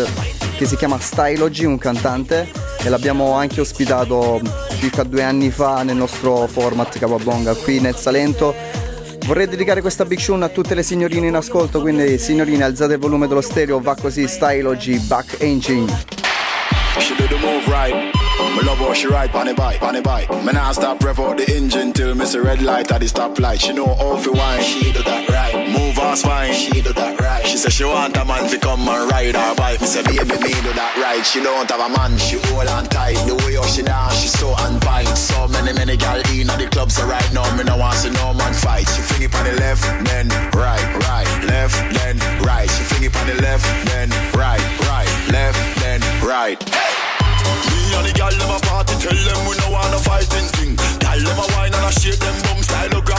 che si chiama Stylogy, un cantante, e l'abbiamo anche ospitato circa due anni fa nel nostro format Capabonga qui nel Salento. Vorrei dedicare questa big tune a tutte le signorine in ascolto, quindi signorine alzate il volume dello stereo, va così Stylogy, Back Engine. Me love how she ride on the bike, on the bike. Me nah stop rev out the engine till me see red light at the stoplight. She know how to wine. She do that right. Move her spine. She do that right. She say she want a man to come and ride her bike. Me say baby me do that right. She don't have a man. She hold on tight. The way how she dance, she so on point. So many many gal in at the club. So right now me no want see no man fight. She fling it on the left, then right, right, left, then right. She fling it on the left, then right, right, left, then right. Me and the gal party, tell them we no want no fighting thing. And them bum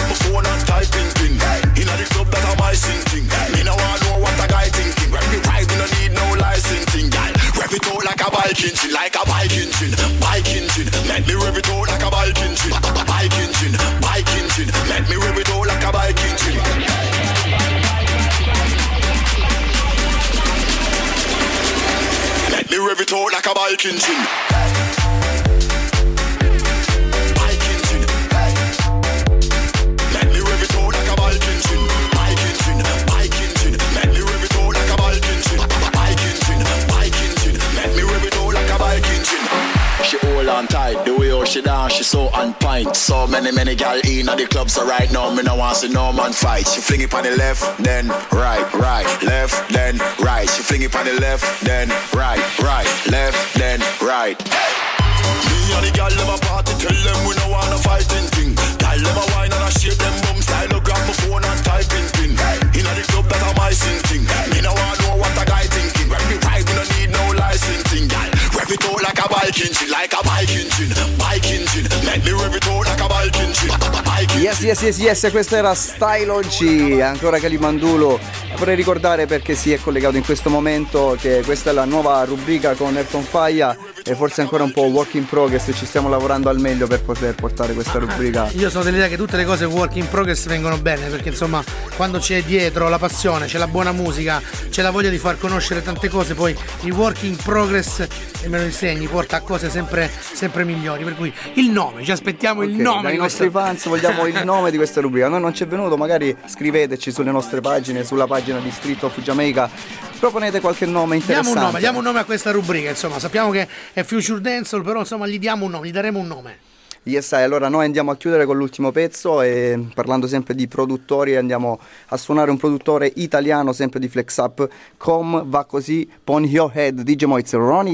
my phone and typing thing. Inna the club that sing thing. Me no want know what a guy thinking. No need no it out like a like a. Let me rev it out like a bike engine, bike engine, bike engine. Let me rev it me rev it out like a bike engine. She dance, she so on point. So many, many gal in at the club, so right now me no want see no man fight. She fling it on the left, then right, right, left, then right. She fling it on the left, then right, right, left, then right. Me and the gal a party, tell them we no want no fighting thing. Gal a wine and a shake them bum style, no grab my phone and typing pin. Inna the club that a my sing thing. Me no want know what a guy thinking. When me ride, me no need no licensing, gal. Rev it out like a bike engine, like a bike engine, bike engine. Make me rev it out like Yes, yes, yes, yes, questo era Style OG, ancora Calimandulo. Vorrei ricordare perché si è collegato in questo momento che questa è la nuova rubrica con Elton Faglia e forse ancora un po' work in progress, ci stiamo lavorando al meglio per poter portare questa rubrica. Io sono dell'idea che tutte le cose work in progress vengono bene perché insomma quando c'è dietro la passione, c'è la buona musica, c'è la voglia di far conoscere tante cose, poi il work in progress, e me lo insegni, porta a cose sempre, sempre migliori. Per cui il nome, ci aspettiamo il Ok, nome dai nostri questa... fans vogliamo il nome di questa rubrica. A noi non ci è venuto, magari scriveteci sulle nostre pagine, sulla pagina di Street of Jamaica. Proponete qualche nome Diamo interessante. un nome, diamo un nome a questa rubrica, insomma, sappiamo che è Future Dancehall, però insomma gli diamo un nome, gli daremo un nome. Yes, allora noi andiamo a chiudere con l'ultimo pezzo e parlando sempre di produttori andiamo a suonare un produttore italiano sempre di Flex Up. Com va così, Pon Your Head, DJ Moiz, Run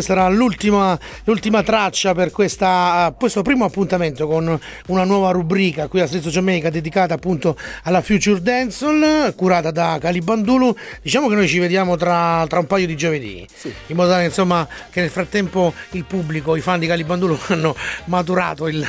questa era l'ultima, l'ultima traccia per questa, questo primo appuntamento con una nuova rubrica qui a Strizzo Giamaica dedicata appunto alla Future Dancehall curata da Calibandulu. Diciamo che noi ci vediamo tra, tra un paio di giovedì, in modo tale insomma che nel frattempo il pubblico, i fan di Calibandulu [laughs] hanno maturato il,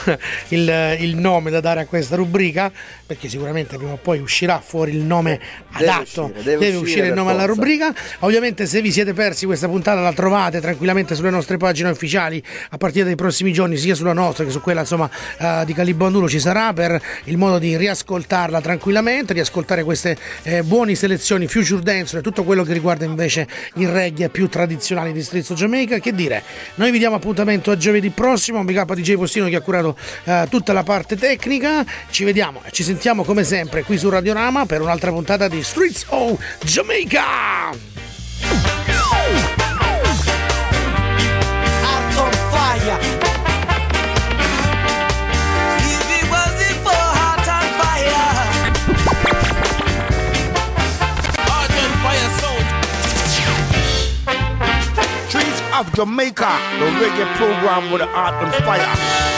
il- il nome da dare a questa rubrica perché sicuramente prima o poi uscirà fuori il nome Deve adatto, uscire, deve uscire uscire il nome alla forza. rubrica. Ovviamente se vi siete persi questa puntata la trovate tranquillamente sulle nostre pagine ufficiali a partire dai prossimi giorni, sia sulla nostra che su quella insomma eh, di Calibandulo ci sarà per il modo di riascoltarla tranquillamente, riascoltare queste eh, buone selezioni Future Dance e tutto quello che riguarda invece il reggae più tradizionale di Strizzo Jamaica. Che dire, noi vi diamo appuntamento a giovedì prossimo, un big up a DJ Postino che ha curato eh, tutta la parte tecnica. Ci vediamo e ci sentiamo come sempre qui su Radiorama per un'altra puntata di Streets of Jamaica. On fire. Of Jamaica, the reggae program with the Heart On Fire.